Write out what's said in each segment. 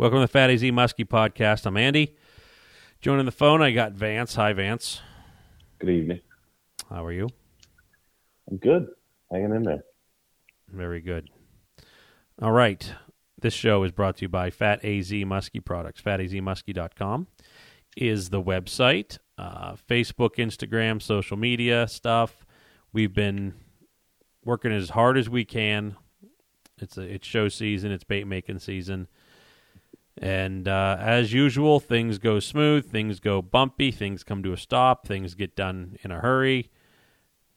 Welcome to the Fat AZ Muskie podcast. I'm Andy. Joining the phone, I got Vance. Hi, Vance. Good evening. How are you? I'm good. Hanging in there. Very good. All right. This show is brought to you by Fat AZ Muskie Products. FatAZMuskie.com is the website. Uh, Facebook, Instagram, social media stuff. We've been working as hard as we can. It's a, it's show season. It's bait making season. And uh, as usual, things go smooth, things go bumpy, things come to a stop, things get done in a hurry.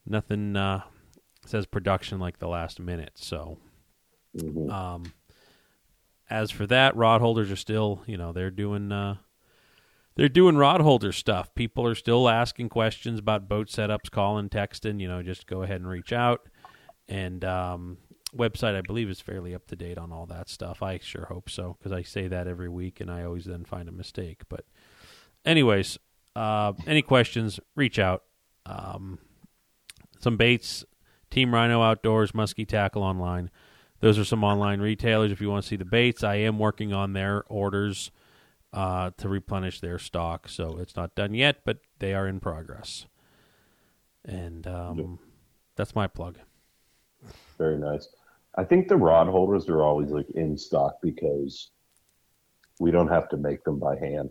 Nothing uh, says production like the last minute. So, Mhm. um, as for that, rod holders are still, you know, they're doing uh, they're doing rod holder stuff. People are still asking questions about boat setups, calling, texting. You know, just go ahead and reach out. And um, website, I believe, is fairly up to date on all that stuff. I sure hope so because I say that every week and I always then find a mistake. But, anyways, uh, any questions? Reach out. Um, some baits, Team Rhino Outdoors, Muskie Tackle Online. Those are some online retailers. If you want to see the baits, I am working on their orders uh, to replenish their stock. So it's not done yet, but they are in progress. And um, that's my plug. Very nice. I think the rod holders are always like in stock because we don't have to make them by hand.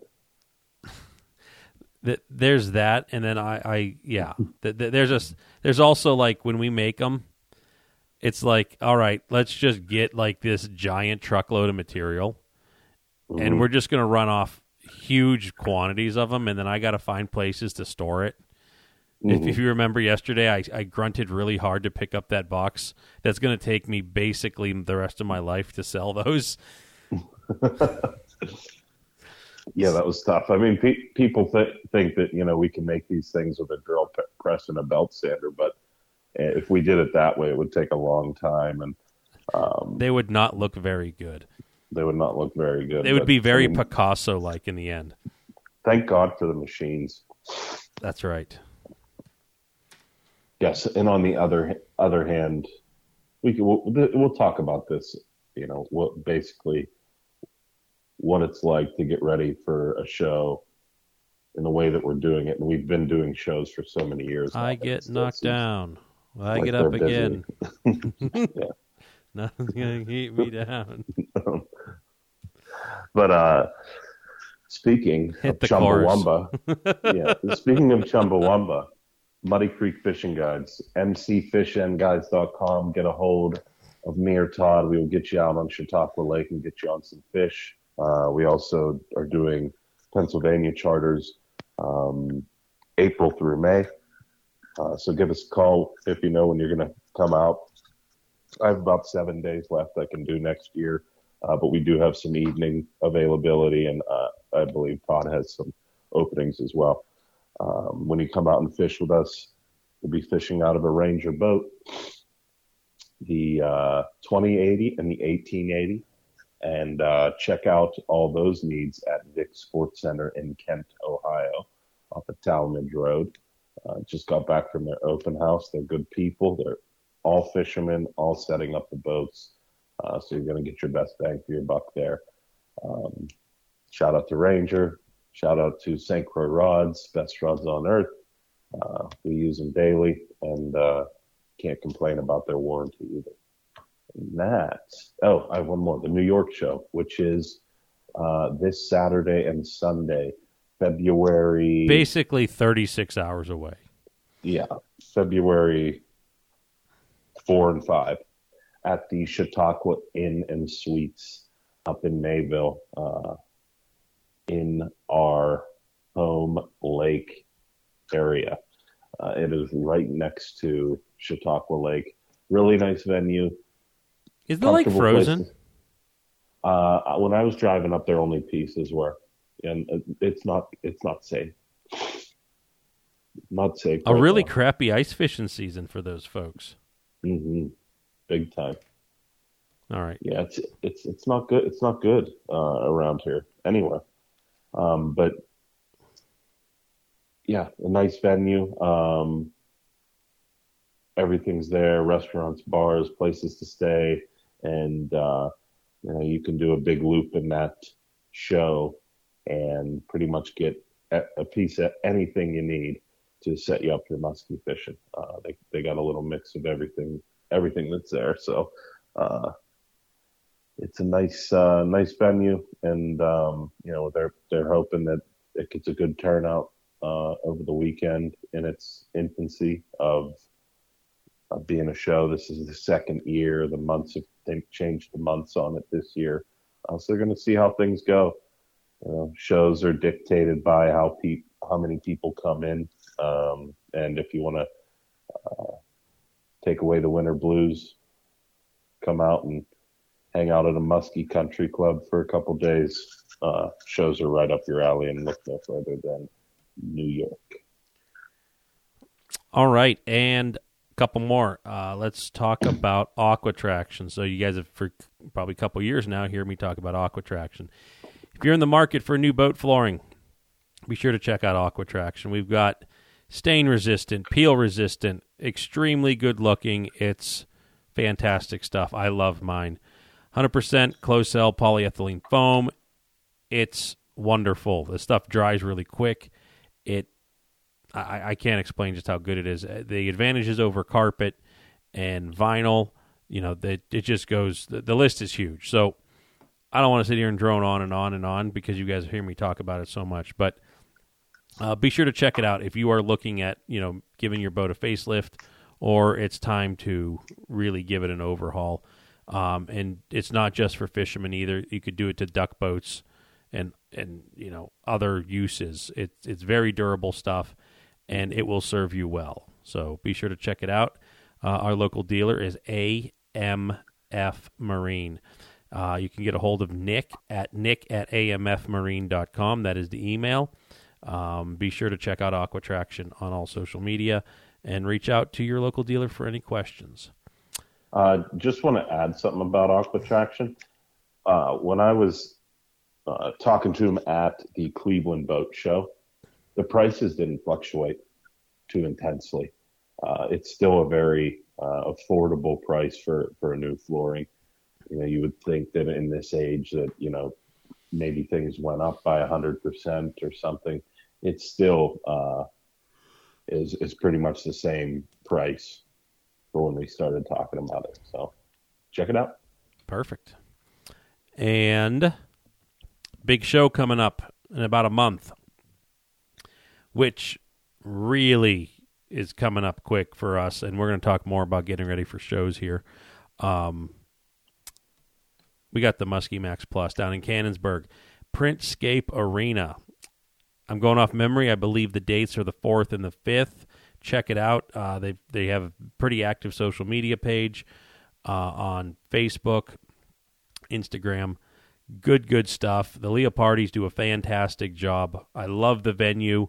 Th- there's that, and then I, I yeah. Th- th- there's a s- there's also like when we make them, it's like all right, let's just get like this giant truckload of material, and Mhm. we're just gonna run off huge quantities of them, and then I got to find places to store it. If, Mhm. if you remember yesterday, I, I grunted really hard to pick up that box. That's going to take me basically the rest of my life to sell those. yeah, that was tough. I mean, pe- people th- think that you know we can make these things with a drill pe- press and a belt sander, but eh, if we did it that way, it would take a long time, and um, They would not look very good. they would not look very good. They would be very I mean, Picasso like in the end. thank God for the machines. That's right. Yes, and on the other other hand, we can, we'll, we'll talk about this. You know, what basically what it's like to get ready for a show in the way that we're doing it, and we've been doing shows for so many years. I get knocked down. I like get up again. Yeah. Nothing's going to keep me down. But uh, speaking Hit of. Chumbawamba, yeah, speaking of Chumbawamba, Muddy Creek Fishing Guides, mcfishandguides.com. Get a hold of me or Todd. We will get you out on Chautauqua Lake and get you on some fish. Uh, we also are doing Pennsylvania charters um, April through May. Uh, so give us a call if you know when you're going to come out. I have about seven days left I can do next year, uh, but we do have some evening availability, and uh, I believe Todd has some openings as well. Um, when you come out and fish with us, we'll be fishing out of a Ranger boat, the uh, 2080 and the 1880, and uh, check out all those needs at Vic Sports Center in Kent, Ohio, off of Tallmadge Road. Uh, just got back from their open house. They're good people. They're all fishermen, all setting up the boats. Uh, so you're going to get your best bang for your buck there. Um, shout out to Ranger. Shout out to St. Croix Rods, best rods on earth. Uh, we use them daily and uh, can't complain about their warranty either. And that, oh, I have one more. The New York show, which is uh, this Saturday and Sunday, February. Basically 36 hours away. Yeah, February four and five at the Chautauqua Inn and Suites up in Mayville, uh, in our home lake area. Uh, it is right next to Chautauqua Lake. Really nice venue. Is the lake frozen? Uh, when I was driving up there, only pieces were, and it's not it's not safe. Not safe. A really crappy ice fishing season for those folks. hmm Big time. All right. Yeah, it's it's it's not good. It's not good uh, around here anywhere. Um, but yeah, a nice venue. Um, everything's there: restaurants, bars, places to stay, and uh, you know you can do a big loop in that show and pretty much get a piece of anything you need to set you up for muskie fishing. Uh, they they got a little mix of everything everything that's there. So uh, it's a nice uh, nice venue, and um, you know they're they're hoping that it gets a good turnout uh, over the weekend in its infancy of, being a show. This is the second year. The months have they changed the months on it this year, uh, so they're going to see how things go. You know, shows are dictated by how pe- how many people come in, um, and if you want to uh, take away the winter blues, come out and hang out at a musky country club for a couple days. Uh, shows are right up your alley, and look no further than New York. All right, and a couple more. Uh, let's talk about Aqua Traction. So you guys have for probably a couple years now hear me talk about Aqua Traction. If you're in the market for a new boat flooring, be sure to check out Aqua Traction. We've got stain resistant, peel resistant, extremely good looking. It's fantastic stuff. I love mine. 100% closed cell polyethylene foam. It's wonderful. The stuff dries really quick. It I, I can't explain just how good it is. Uh, the advantages over carpet and vinyl, you know, that it just goes. The, the list is huge. So I don't want to sit here and drone on and on and on because you guys hear me talk about it so much. But uh, be sure to check it out if you are looking at you know giving your boat a facelift or it's time to really give it an overhaul. Um, and it's not just for fishermen either. You could do it to duck boats and and you know other uses. It's it's very durable stuff, and it will serve you well. So be sure to check it out. Uh, our local dealer is AMF Marine. Uh, you can get a hold of Nick at nick at amfmarine.com. That is the email. Um, be sure to check out Aquatraction on all social media and reach out to your local dealer for any questions. Uh, just want to add something about Aquatraction. Uh, when I was uh, talking to him at the Cleveland Boat Show, the prices didn't fluctuate too intensely. Uh, it's still a very uh, affordable price for, for a new flooring. You know, you would think that in this age that, you know, maybe things went up by 100% or something. It's still uh, is, is pretty much the same price when we started talking about it. So check it out. Perfect. And big show coming up in about a month, which really is coming up quick for us. And we're going to talk more about getting ready for shows here. Um, we got the Muskie Max Plus down in Canonsburg, Printscape Arena. I'm going off memory. I believe the dates are the fourth and the fifth check it out. Uh, they they have a pretty active social media page uh, on Facebook, Instagram. Good good stuff. The Leopardis do a fantastic job. I love the venue.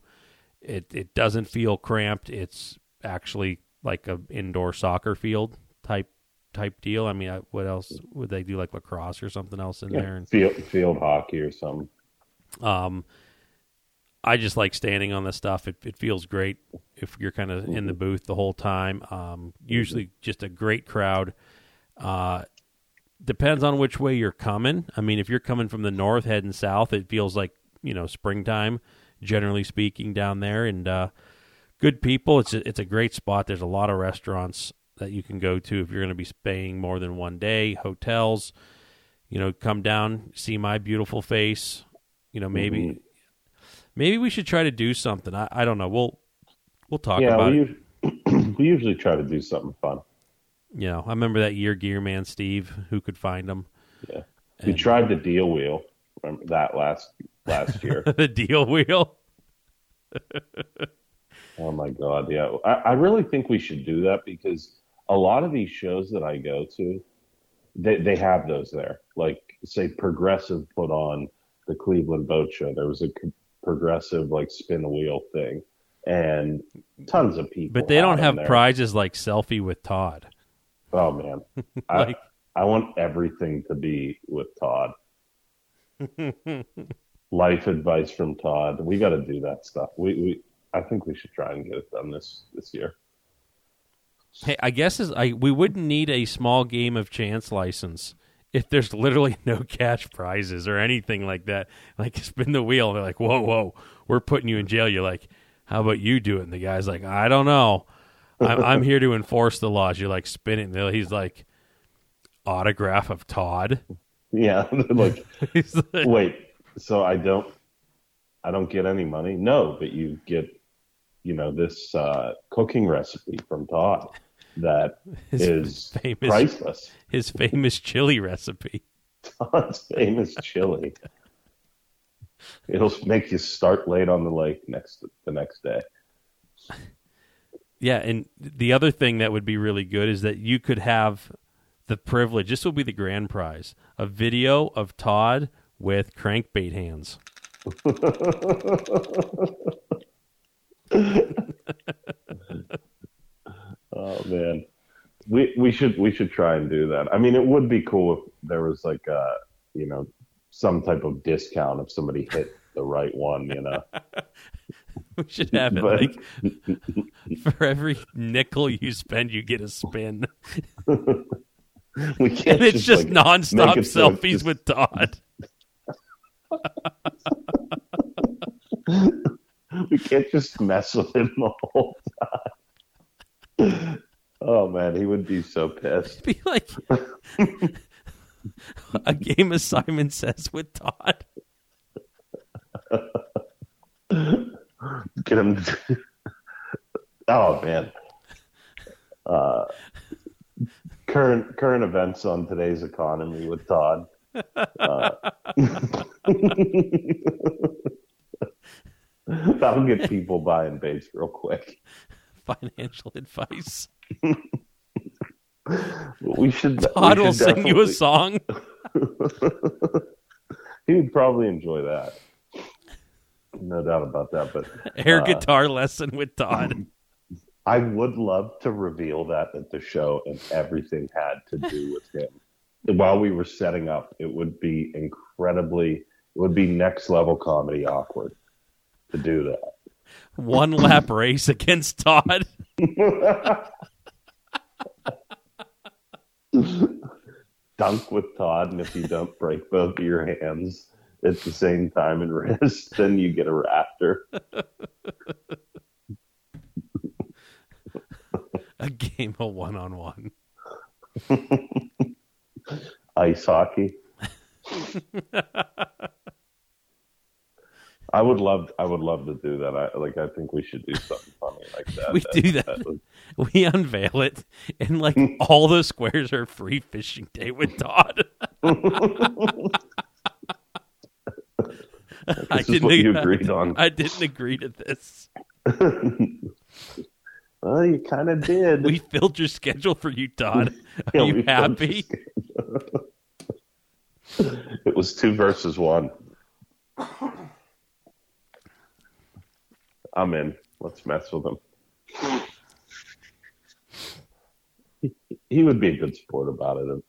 It it doesn't feel cramped. It's actually like a indoor soccer field type type deal. I mean, what else would they do? Like lacrosse or something else in yeah, there? And, field field hockey or something. Um, I just like standing on the stuff. It, it feels great if you're kind of in the booth the whole time. Um, usually, just a great crowd. Uh, depends on which way you're coming. I mean, if you're coming from the north heading south, it feels like you know springtime. Generally speaking, down there, and uh, good people. It's a, it's a great spot. There's a lot of restaurants that you can go to if you're going to be staying more than one day. Hotels, you know, come down, see my beautiful face. You know, maybe mm-hmm. Maybe we should try to do something. I, I don't know. We'll we'll talk yeah, about we it. We usually try to do something fun. You know, I remember that year Gear Man Steve, who could find them. Yeah. And, we tried the deal wheel. Remember that last last year. the deal wheel. oh my god, yeah. I, I really think we should do that because a lot of these shows that I go to, they they have those there. Like say Progressive put on the Cleveland Boat Show. There was a progressive like spin the wheel thing, and tons of people. But they don't have prizes like selfie with Todd. Oh man, like, I I want everything to be with Todd. Life advice from Todd. We got to do that stuff. We we I think we should try and get it done this this year. Hey, I guess is I we wouldn't need a small game of chance license if there's literally no cash prizes or anything like that, like spin the wheel, they're like, "Whoa, whoa, we're putting you in jail." You're like, "How about you do it?" And the guy's like, "I don't know. I'm, I'm here to enforce the laws." You're like spinning. He's like, "Autograph of Todd." Yeah, like, like, wait, so I don't, I don't get any money? No, but you get, you know, this uh, cooking recipe from Todd that His is famous- priceless. his famous chili recipe. Todd's famous chili. It'll make you start late on the lake next the next day. Yeah, and the other thing that would be really good is that you could have the privilege. This will be the grand prize: a video of Todd with crankbait hands. Oh man, we we should we should try and do that. I mean, it would be cool if there was like a you know some type of discount if somebody hit the right one. You know, We should have it But- like for every nickel you spend, you get a spin, we can't. and it's just, like, nonstop make it so selfies just- with Todd. we can't just mess with him the whole time. Oh man, he would be so pissed. Be like a game of Simon Says with Todd. Get him. Oh man. Uh, current current events on today's economy with Todd. Uh, that'll get people buying baits real quick. Financial advice. We should. Todd we will should sing you a song. He would probably enjoy that. No doubt about that. But Air uh, guitar lesson with Todd. I would love to reveal that at the show, and everything had to do with him. While we were setting up, it would be incredibly, it would be next level comedy awkward to do that. One lap race against Todd. Dunk with Todd, and if you don't break both of your hands at the same time and wrist, then you get a Raptor. A game of one on one. Ice hockey. I would love, I would love to do that. I like, I think we should do something funny like that. We That- do that. would- We unveil it, and like all the squares are free fishing day with Todd. I This is what you agreed on. I didn't agree to this. well, you kind of did. We filled your schedule for you, Todd. Are Yeah, you happy? It was two versus one. I'm in. Let's mess with him. He, he would be a good sport about it.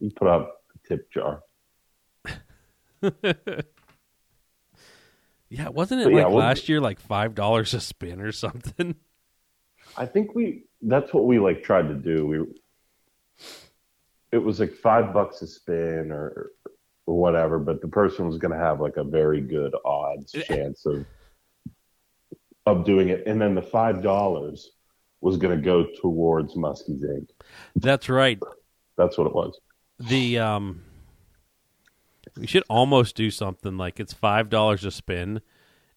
He put out the tip jar. Yeah, wasn't it But like yeah, we'll- last year, like five dollars a spin or something? I think we that's what we like tried to do. We it was like five bucks a spin or or whatever, but the person was going to have like a very good odds chance of of doing it, and then the five dollars was going to go towards Muskie's Inc. That's right. That's what it was. The um, we should almost do something like it's five dollars a spin,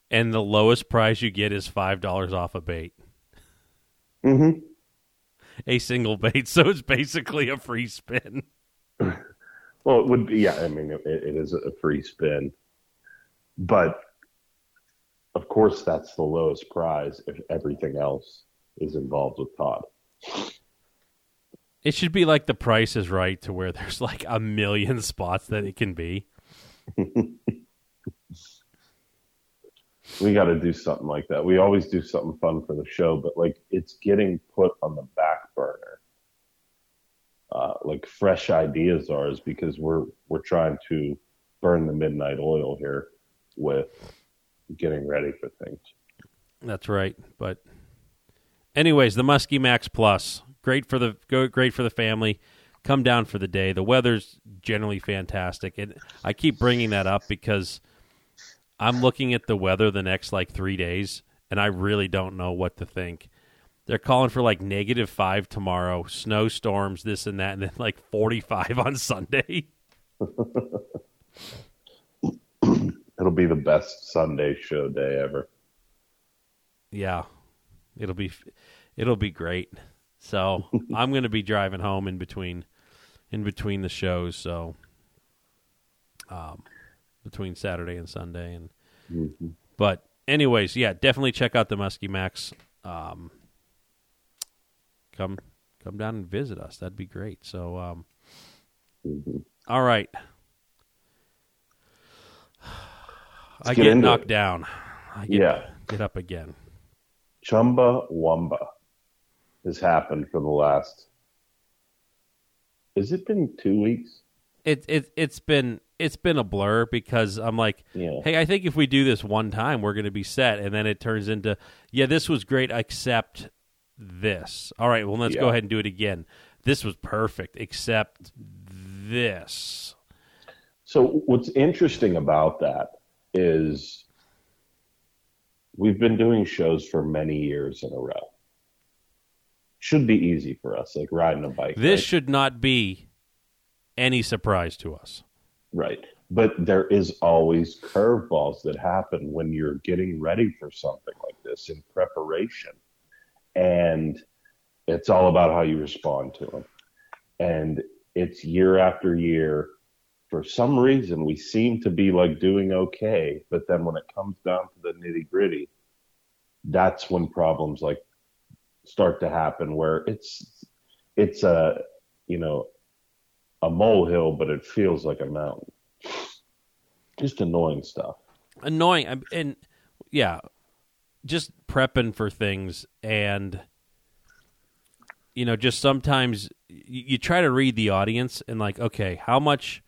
and the lowest prize you get is five dollars off a bait, Mm-hmm. a single bait. So it's basically a free spin. Well, it would be. Yeah, I mean, it, it is a free spin, but of course, that's the lowest prize if everything else is involved with Todd. It should be like the price is right to where there's like a million spots that it can be. We got to do something like that. We always do something fun for the show, but like it's getting put on the back burner. Uh, like fresh ideas are is because we're we're trying to burn the midnight oil here with getting ready for things. That's right. But, anyways, the Muskie Max Plus great for the great for the family. Come down for the day. The weather's generally fantastic, and I keep bringing that up because I'm looking at the weather the next like three days, and I really don't know what to think. They're calling for like negative five tomorrow, snowstorms, this and that, and then like 45 on Sunday. It'll be the best Sunday show day ever. Yeah, it'll be it'll be great. So I'm going to be driving home in between in between the shows. So um, between Saturday and Sunday, and Mm-hmm. but anyways, yeah, definitely check out the Muskie Max. Um, come come down and visit us. That'd be great. So um, Mm-hmm. all right. I get get, knocked it. down. I get, Yeah. get up again. Chumbawamba has happened for the last. Has it been two weeks? It it it's been it's been a blur because I'm like, Yeah. hey, I think if we do this one time, we're going to be set, and then it turns into, yeah, this was great, except this. All right, well, let's go ahead and do it again. This was perfect, except this. So what's interesting about that is we've been doing shows for many years in a row. Should be easy for us, like riding a bike. This right? should not be any surprise to us. Right. But there is always curveballs that happen when you're getting ready for something like this in preparation. And it's all about how you respond to them. And it's year after year. For some reason, we seem to be like doing okay. But then when it comes down to the nitty gritty, that's when problems like start to happen where it's, it's a, you know, a molehill, but it feels like a mountain. Just annoying stuff. annoying and yeah just prepping for things and you know just sometimes you, you try to read the audience and like okay how much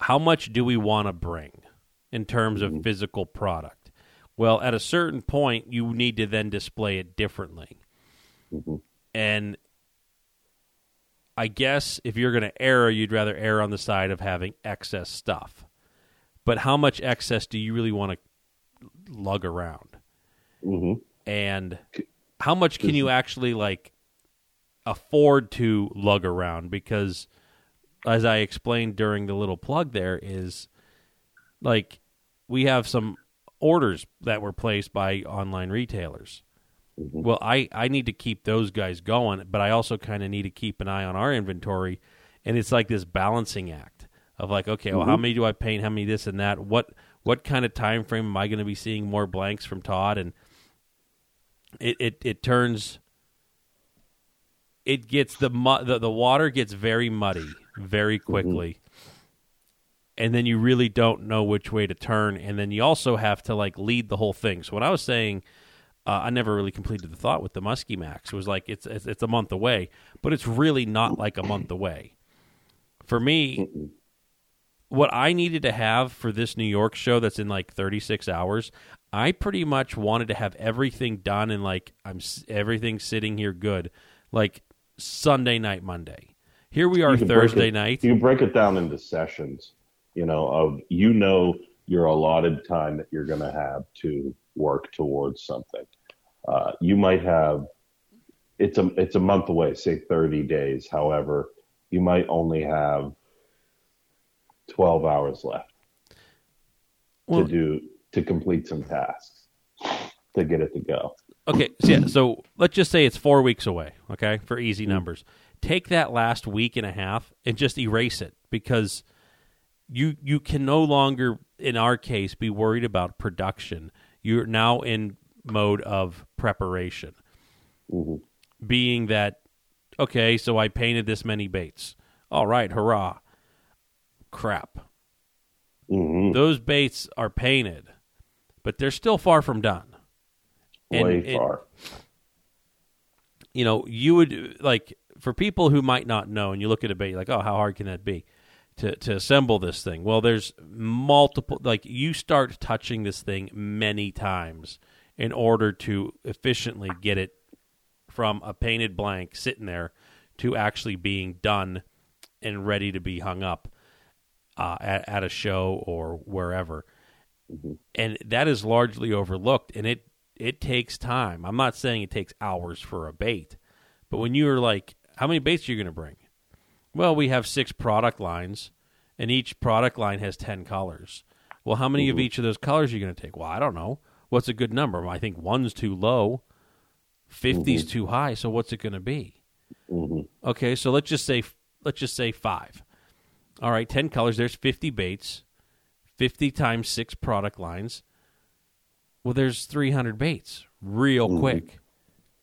how much do we want to bring in terms of physical product? Well at a certain point you need to then display it differently. Mhm. and i guess if you're going to err you'd rather err on the side of having excess stuff. But how much excess do you really want to lug around hmm and how much can you mm-hmm. actually like afford to lug around? Because as i explained during the little plug there is like we have some orders that were placed by online retailers. Mm-hmm. Well i i need to keep those guys going but i also kind of need to keep an eye on our inventory and it's like this balancing act of like okay well how mm-hmm. many do i paint? How many this and that? What what kind of time frame am i going to be seeing more blanks from todd and it it, it turns it gets the, mu- the the water gets very muddy very quickly. And then you really don't know which way to turn. And then you also have to like lead the whole thing. So what i was saying uh, i never really completed the thought with the muskie max. It was like it's, it's it's a month away. But it's really not like a month away. For me what I needed to have for this New York show that's in like 36 hours, I pretty much wanted to have everything done and like I'm everything sitting here good, like Sunday night, Monday. Here we are You can break Thursday it- night. You break it down into sessions, you know, of you know your allotted time that you're going to have to work towards something. Uh, you might have it's a it's a month away, say 30 days. However, you might only have 12 hours left Well- to do to complete some tasks to get it to go. Okay, so yeah, so let's just say it's four weeks away. Okay, for easy Mm-hmm. numbers, take that last week and a half and just erase it because you you can no longer, in our case, be worried about production. You're now in mode of preparation. Mhm. Being that, okay, so I painted this many baits. All right, hurrah! Crap, Mhm. those baits are painted, but they're still far from done. And Way it- far. you know, you would like for people who might not know, and you look at a bait, you're like, oh, how hard can that be to to assemble this thing? Well, there's multiple. Like you start touching this thing many times in order to efficiently get it from a painted blank sitting there to actually being done and ready to be hung up uh, at, at a show or wherever. Mm-hmm. And that is largely overlooked, and it it takes time. I'm not saying it takes hours for a bait, but when you're like, how many baits are you going to bring? Well, we have six product lines, and each product line has ten colors. Well, how many of mm-hmm. each of those colors are you going to take? Well, I don't know. What's a good number? I think one's too low, 50's mm-hmm. too high. So what's it going to be? Okay, so let's just say let's just say five. All right, ten colors. There's fifty baits, fifty times six product lines. Well, there's three hundred baits real quick,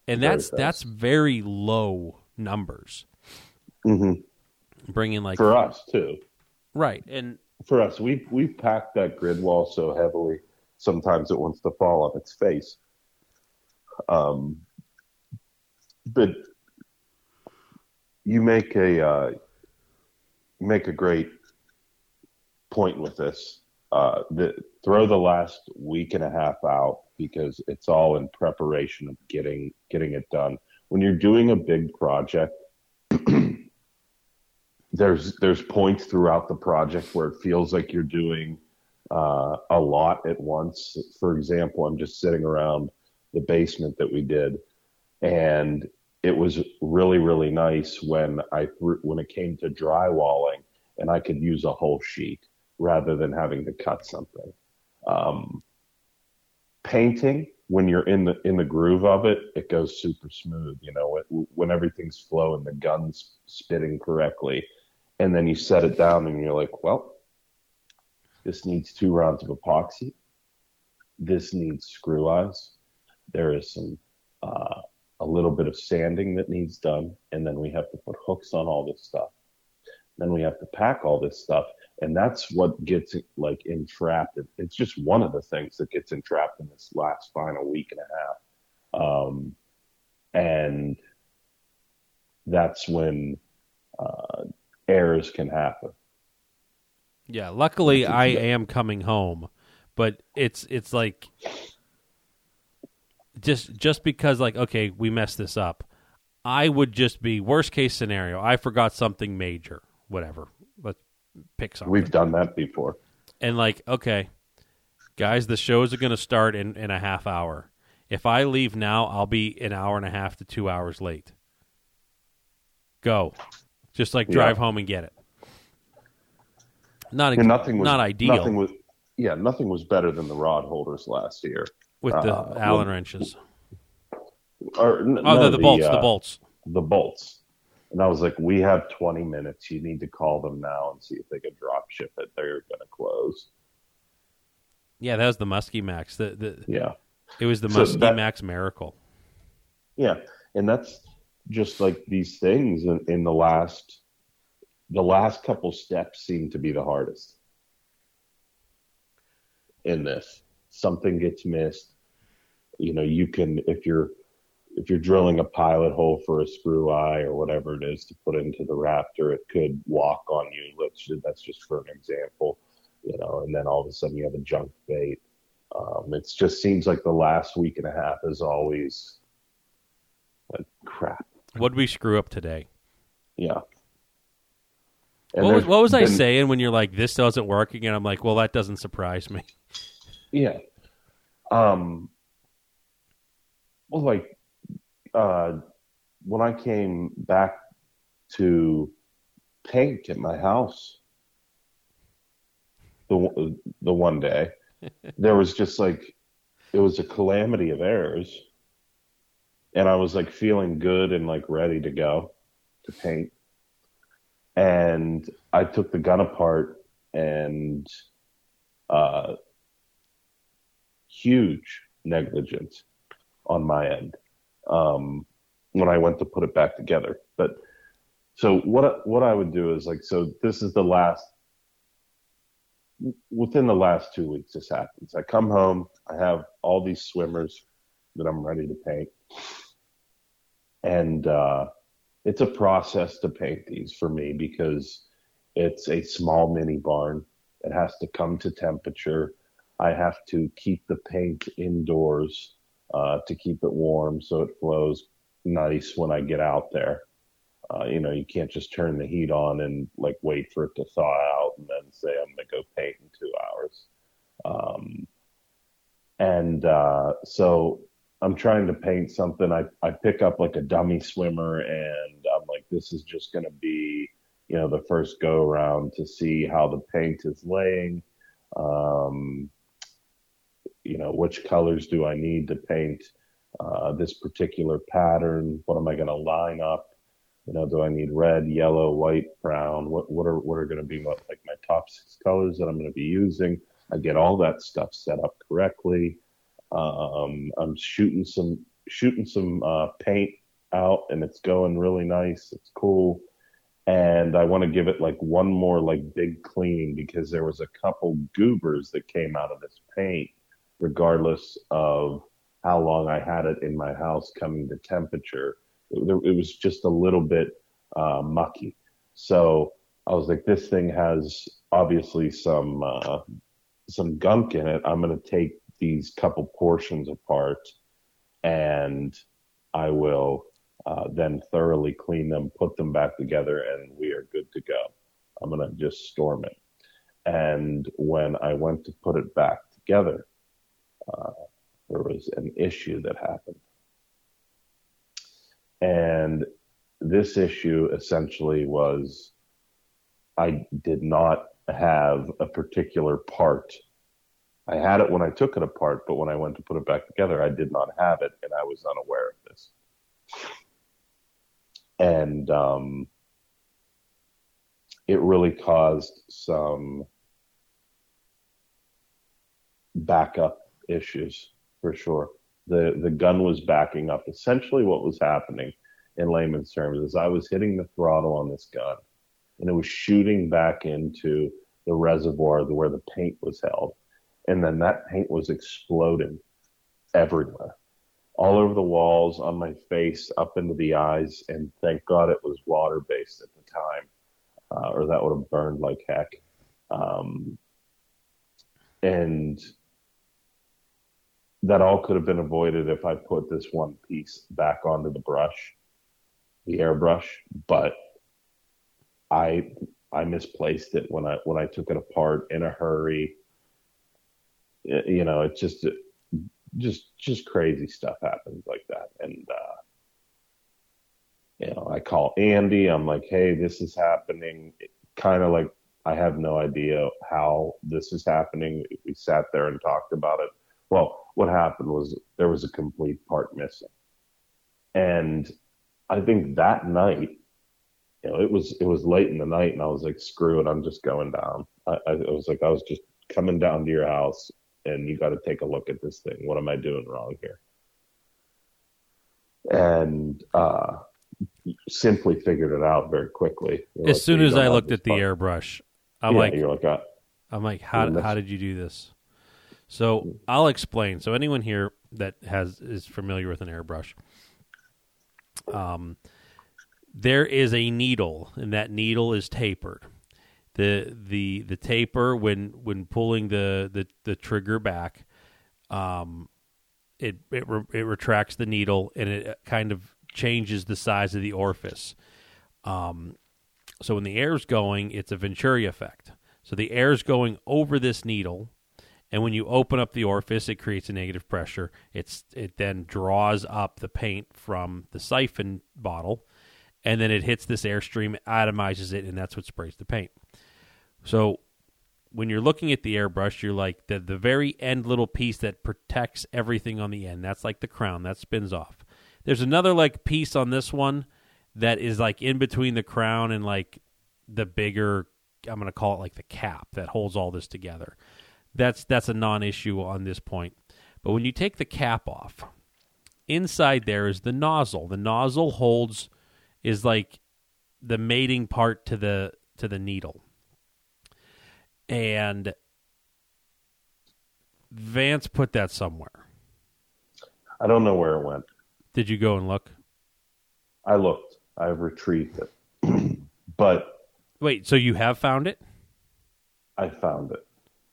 and Very that's that's very low numbers. Mhm. Bringing like For us too. right, and For us, we we packed that grid wall so heavily. Sometimes it wants to fall on its face. Um, but you make a uh, make a great point with this. Uh, the, throw the last week and a half out because it's all in preparation of getting getting it done. When you're doing a big project, there's there's points throughout the project where it feels like you're doing uh, a lot at once. For example, I'm just sitting around the basement that we did, and it was really really nice when I threw, when it came to drywalling, and I could use a whole sheet rather than having to cut something. Um, painting when you're in the in the groove of it, it goes super smooth. You know, when everything's flowing, the gun's spitting correctly, and then you set it down, and you're like, well, this needs two rounds of epoxy. This needs screw eyes. There is some uh, little bit of sanding that needs done, and then we have to put hooks on all this stuff. Then we have to pack all this stuff, and that's what gets like entrapped. It's just one of the things that gets entrapped in this last final week and a half, um, and that's when uh, errors can happen. yeah. Luckily, I am coming home, but it's it's like just just because like okay, we messed this up. I would just be worst case scenario. I forgot something major, whatever. Let's pick something. We've done that before. and like, okay, guys, the shows are going to start in, in a half hour. If I leave now, I'll be an hour and a half to two hours late. Go, just like drive Yeah. home and get it. Not And nothing was not ideal Nothing was, yeah, nothing was better than the rod holders last year. With the uh, Allen wrenches. Or, n- Oh, no, the, the bolts, the uh, bolts. the bolts. And I was like, we have 20 minutes. You need to call them now and see if they can drop ship it. They're going to close. Yeah, that was the Muskie Max. The, the Yeah. it was the So Muskie that- Max miracle. Yeah. And that's just like these things in, in the last, the last couple steps seem to be the hardest in this. Something gets missed. You know, you can, if you're, if you're drilling a pilot hole for a screw eye or whatever it is to put into the Raptor, it could walk on you. Let's, that's just for an example, you know, and then all of a sudden you have a junk bait. Um, it just seems like the last week and a half is always like crap. What did we screw up today? Yeah. What was, what was I been- saying when you're like, this doesn't work again? I'm like, well, that doesn't surprise me. Yeah. Um. Well, like, uh, when I came back to paint at my house, the one- the one day, there was just like, it was a calamity of errors, and I was like feeling good and like ready to go to paint, and I took the gun apart and. Uh, huge negligence on my end um, when I went to put it back together. But so what what I would do is like so this is the last within the last two weeks this happens. I come home, I have all these swimmers that I'm ready to paint, and uh, it's a process to paint these for me because it's a small mini barn. It has to come to temperature. I have to keep the paint indoors uh, to keep it warm so it flows nice when I get out there. Uh, you know, you can't just turn the heat on and like wait for it to thaw out and then say I'm going to go paint in two hours. Um, and uh, so I'm trying to paint something. I, I pick up like a dummy swimmer and I'm like, this is just going to be, you know, the first go around to see how the paint is laying. Um, you know, which colors do I need to paint uh, this particular pattern? What am I going to line up? You know, do I need red, yellow, white, brown? What what are what are going to be my, like my top six colors that I'm going to be using? I get all that stuff set up correctly. Um, I'm shooting some shooting some uh, paint out, and it's going really nice. It's cool, and I want to give it like one more like big cleaning because there was a couple goobers that came out of this paint, regardless of how long I had it in my house coming to temperature. It, it was just a little bit uh, mucky. So I was like, this thing has obviously some uh, some gunk in it. I'm going to take these couple portions apart and I will uh, then thoroughly clean them, put them back together, and we are good to go. I'm going to just storm it. And when I went to put it back together, uh, there was an issue that happened. And this issue essentially was I did not have a particular part. I had it when I took it apart, but when I went to put it back together, I did not have it, and I was unaware of this. And um, it really caused some backup issues for sure. The the gun was backing up. Essentially, what was happening in layman's terms is I was hitting the throttle on this gun, and it was shooting back into the reservoir where the paint was held, and then that paint was exploding everywhere, all over the walls, on my face, up into the eyes, and thank God it was water based at the time, uh, or that would have burned like heck. Um, and that all could have been avoided if I put this one piece back onto the brush, the airbrush, but I I misplaced it when I when I took it apart in a hurry. You know, it's just just just crazy stuff happens like that, and uh, you know, I call Andy. I'm like, hey, this is happening. Kind of like I have no idea how this is happening. We sat there and talked about it. Well, what happened was there was a complete part missing, and I think that night you know, it was it was late in the night, and I was like, "Screw it, I'm just going down." I, I was like, I was just coming down to your house, and you got to take a look at this thing. What am I doing wrong here? And uh, simply figured it out very quickly. You're as like, soon as I looked at the part. airbrush, I'm yeah, like, "You're like, uh, I'm like, how how did you do this?" So I'll explain. So anyone here that has is familiar with an airbrush, um there is a needle, and that needle is tapered. the the The taper, when when pulling the the, the trigger back, um, it it re- it retracts the needle, and it kind of changes the size of the orifice. Um, so when the air's going, it's a Venturi effect. So the air's going over this needle, and when you open up the orifice, it creates a negative pressure. It's it then draws up the paint from the siphon bottle, and then it hits this airstream, atomizes it, and that's what sprays the paint. So when you're looking at the airbrush, you're like the the very end little piece that protects everything on the end. That's like the crown that spins off. There's another like piece on this one that is like in between the crown and like the bigger I'm going to call it like the cap that holds all this together. That's that's a non-issue on this point. But when you take the cap off, inside there is the nozzle. The nozzle holds is like the mating part to the to the needle. And Vance put that somewhere. I don't know where it went. Did you go and look? I looked. I've retrieved it. but wait, so you have found it? I found it.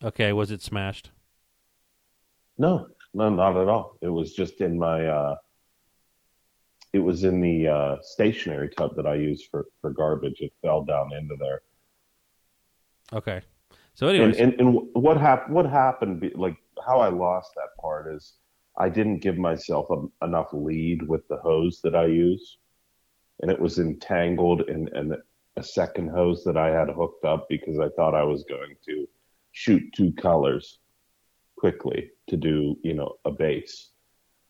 Okay, was it smashed? No, no, not at all. It was just in my uh it was in the uh, stationary tub that I use for for garbage. It fell down into there. Okay. So, And, and and what happened? What happened? be- Like how I lost that part is I didn't give myself a, enough lead with the hose that I use, and it was entangled in, in a second hose that I had hooked up because I thought I was going to shoot two colors quickly to do you know a base,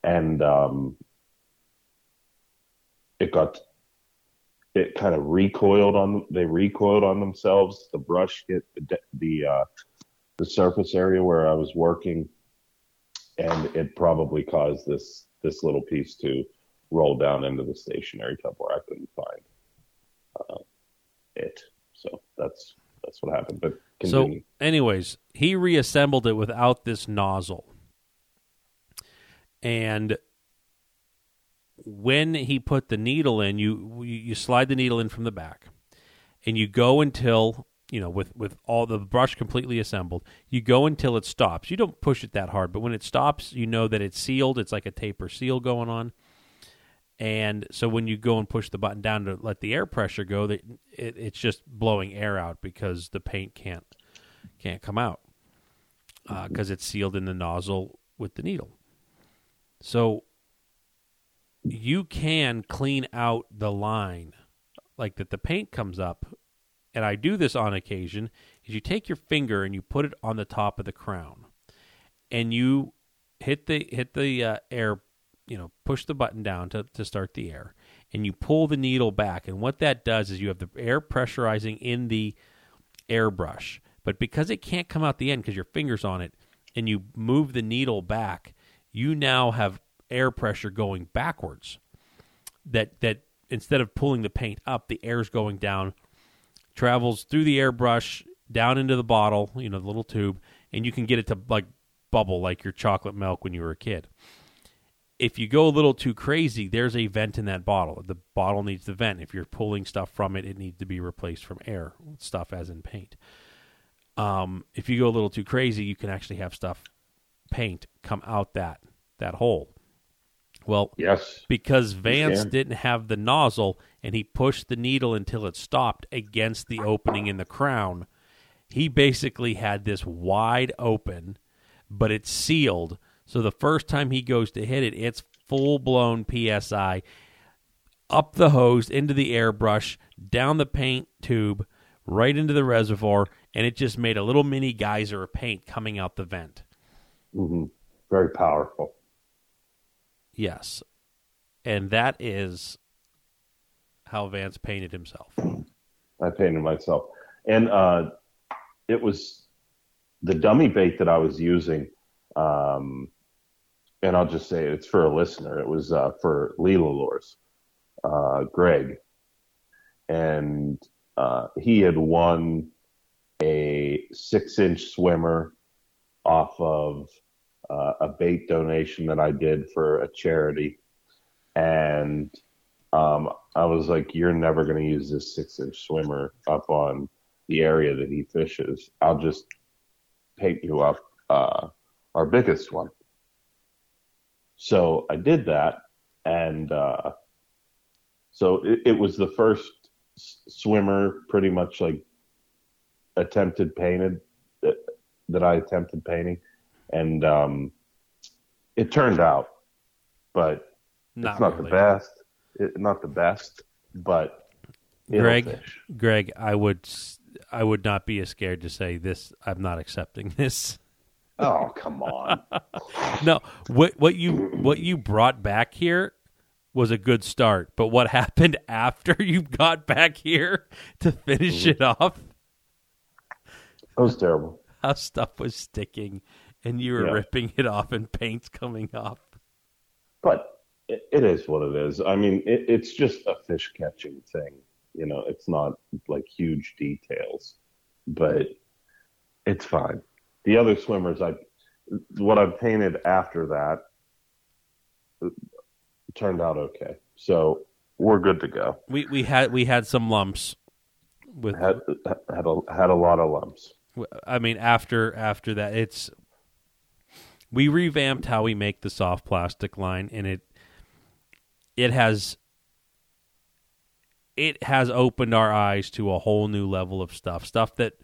and um, it got it kind of recoiled on they recoiled on themselves. The brush hit the the uh, the surface area where I was working, and it probably caused this this little piece to roll down into the stationary tub where I couldn't find uh, it. So that's that's what happened. But so anyways, he reassembled it without this nozzle. And when he put the needle in, you you slide the needle in from the back, and you go until you know with with all the brush completely assembled. You go until it stops. You don't push it that hard, but when it stops, you know that it's sealed. It's like a taper seal going on. And so when you go and push the button down to let the air pressure go, that it, it's just blowing air out because the paint can't can't come out because it's sealed in the nozzle with the needle. So you can clean out the line like that the paint comes up and I do this on occasion is you take your finger and you put it on the top of the crown and you hit the hit the uh, air you know push the button down to, to start the air. And you pull the needle back. And what that does is you have the air pressurizing in the airbrush. But because it can't come out the end because your fingers on it and you move the needle back you now have air pressure going backwards. That that instead of pulling the paint up the air's going down travels through the airbrush down into the bottle you know the little tube and you can get it to like bubble like your chocolate milk when you were a kid if you go a little too crazy there's a vent in that bottle the bottle needs the vent if you're pulling stuff from it it needs to be replaced from air stuff as in paint um, if you go a little too crazy you can actually have stuff paint come out that that hole well yes, because Vance didn't have the nozzle and he pushed the needle until it stopped against the opening in the crown. He basically had this wide open, but it's sealed. So the first time he goes to hit it, it's full blown PSI up the hose into the airbrush, down the paint tube, right into the reservoir, and it just made a little mini geyser of paint coming out the vent. Mm-hmm. very powerful. Yes. And that is how Vance painted himself. I painted myself, and uh, it was the dummy bait that I was using. Um, and I'll just say it's for a listener. It was uh, for Leela Lures, uh, Greg, and uh, he had won a six-inch swimmer off of uh, a bait donation that I did for a charity, and um, I was like, "You're never going to use this six-inch swimmer up on the area that he fishes. I'll just paint you up uh, our biggest one." So I did that, and uh, so it, it was the first s- swimmer, pretty much like attempted painted that, that I attempted painting, and um, it turned out, but it's not really. the best. It, not the best, but Greg, fish. Greg, I would I would not be as scared to say this. I'm not accepting this. Oh come on! No, what what you what you brought back here was a good start, but what happened after you got back here to finish Mm-hmm. it off? That was terrible. How stuff was sticking, and you were Yeah. ripping it off, and paint's coming off. But it, it is what it is. I mean, it, it's just a fish catching thing. You know, it's not like huge details, but it's fine. The other swimmers, I what I painted after that turned out okay. So we're good to go. We we had we had some lumps with Had had a had a lot of lumps. I mean, after after that, it's we revamped how we make the soft plastic line, and it it has it has opened our eyes to a whole new level of stuff. Stuff that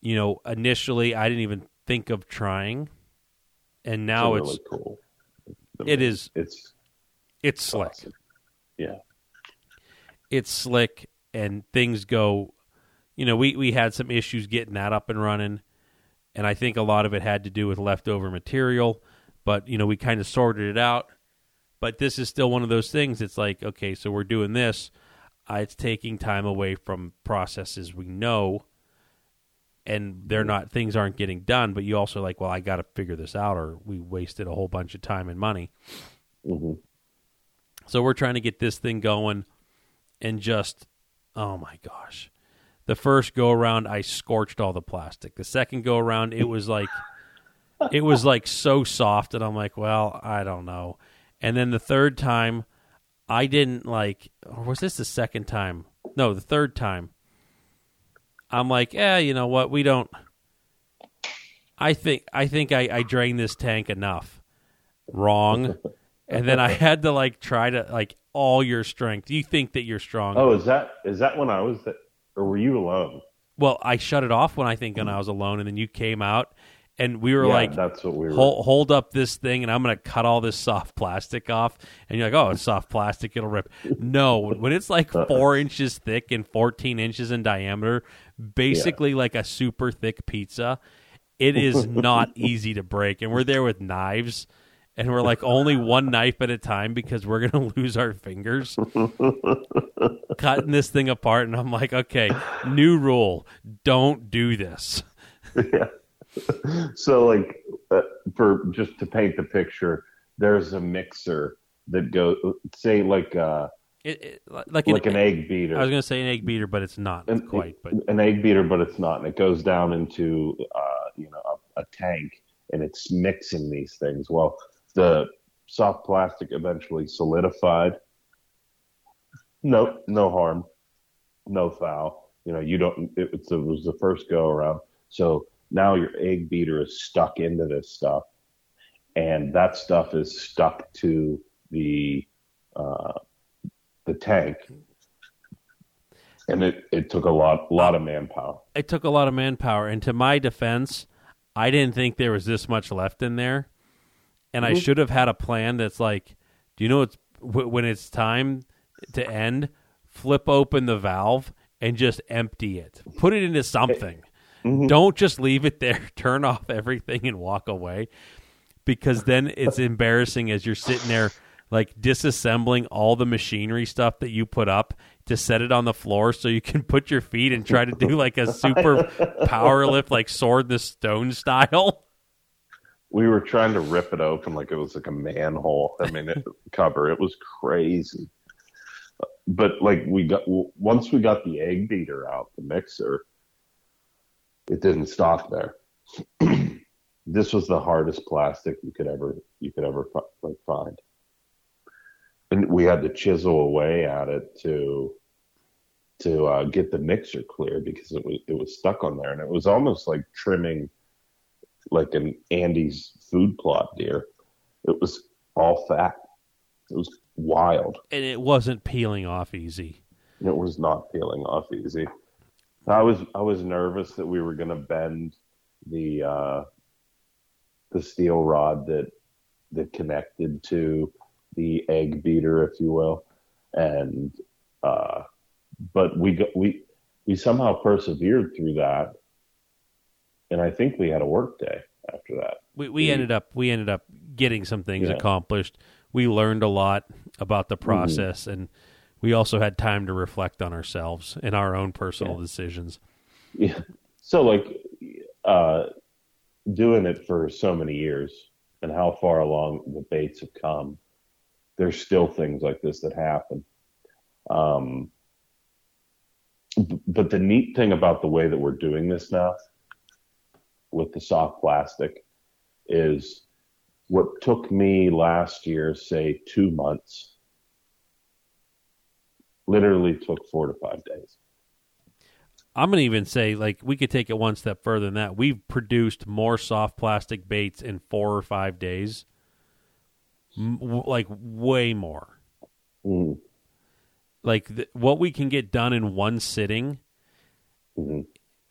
you know initially I didn't even think of trying, and now it's, it's, really cool. it is It's it's slick. awesome. Yeah. It's slick, and things go. You know, we we had some issues getting that up and running, and I think a lot of it had to do with leftover material. But you know, we kind of sorted it out. But this is still one of those things. It's like, okay, so we're doing this. Uh, it's taking time away from processes we know, and they're not things aren't getting done. But you also like, well, I got to figure this out, or we wasted a whole bunch of time and money. hmm So we're trying to get this thing going, and just, oh my gosh, the first go around I scorched all the plastic. The second go around, it was like, it was like so soft, and I'm like, well, I don't know. And then the third time, I didn't like, or was this the second time? No, the third time. I'm like, yeah, you know what? We don't. I think I think I, I drained this tank enough. Wrong. and then I had to like try to like all your strength. You think that you're strong. Oh, is that is that when I was th- or were you alone? Well, I shut it off when I think when I was alone, and then you came out, and we were Yeah, like, that's what we were. hold, hold up this thing, and I'm going to cut all this soft plastic off. And you're like, oh, it's soft plastic, it'll rip. No, when it's like uh-uh. four inches thick and 14 inches in diameter, basically like a super thick pizza, it is not easy to break. And we're there with knives. And we're like only one knife at a time because we're gonna lose our fingers cutting this thing apart. And I'm like, okay, new rule: don't do this. yeah. So, like, uh, for just to paint the picture, there's a mixer that goes, say, like, uh, It, it, like an, like an egg beater. I was gonna say an egg beater, but it's not An- quite. But an egg beater, but it's not, and it goes down into uh, you know a, a tank, and it's mixing these things. Well, the soft plastic eventually solidified. No, no harm, no foul. You know, you don't. It, it's, it was the first go around, so now your egg beater is stuck into this stuff, and that stuff is stuck to the uh, the tank, and it, it took a lot lot of manpower. it took a lot of manpower. And to my defense, I didn't think there was this much left in there, and I Mhm. should have had a plan that's like, do you know it's w- when it's time to end, flip open the valve and just empty it, put it into something. Mhm. Don't just leave it there. Turn off everything and walk away, because then it's embarrassing as you're sitting there like disassembling all the machinery stuff that you put up to set it on the floor so you can put your feet and try to do like a super power lift like sword the stone style. We were trying to rip it open like it was like a manhole. I mean, it, cover. It was crazy. But like we got once we got the egg beater out, the mixer, it didn't stop there. this was the hardest plastic you could ever you could ever like find, and we had to chisel away at it to to uh, get the mixer clear because it was it was stuck on there, and it was almost like trimming like an Andy's food plot deer. It was all fat. It was wild. And it wasn't peeling off easy. It was not peeling off easy. I was I was nervous that we were going to bend the uh, the steel rod that that connected to the egg beater, if you will, and uh, but we we we somehow persevered through that, and I think we had a work day after that. We we Mm. ended up we ended up getting some things Yeah. accomplished. We learned a lot about the process and we also had time to reflect on ourselves and our own personal Yeah. decisions. Yeah. So like uh doing it for so many years and how far along the baits have come, there's still things like this that happen. Um but the neat thing about the way that we're doing this now with the soft plastic is what took me last year, say two months, literally took four to five days. I'm gonna even say like we could take it one step further than that. We've produced more soft plastic baits in four or five days w- like way more. Mhm. Like th- what we can get done in one sitting. Mhm.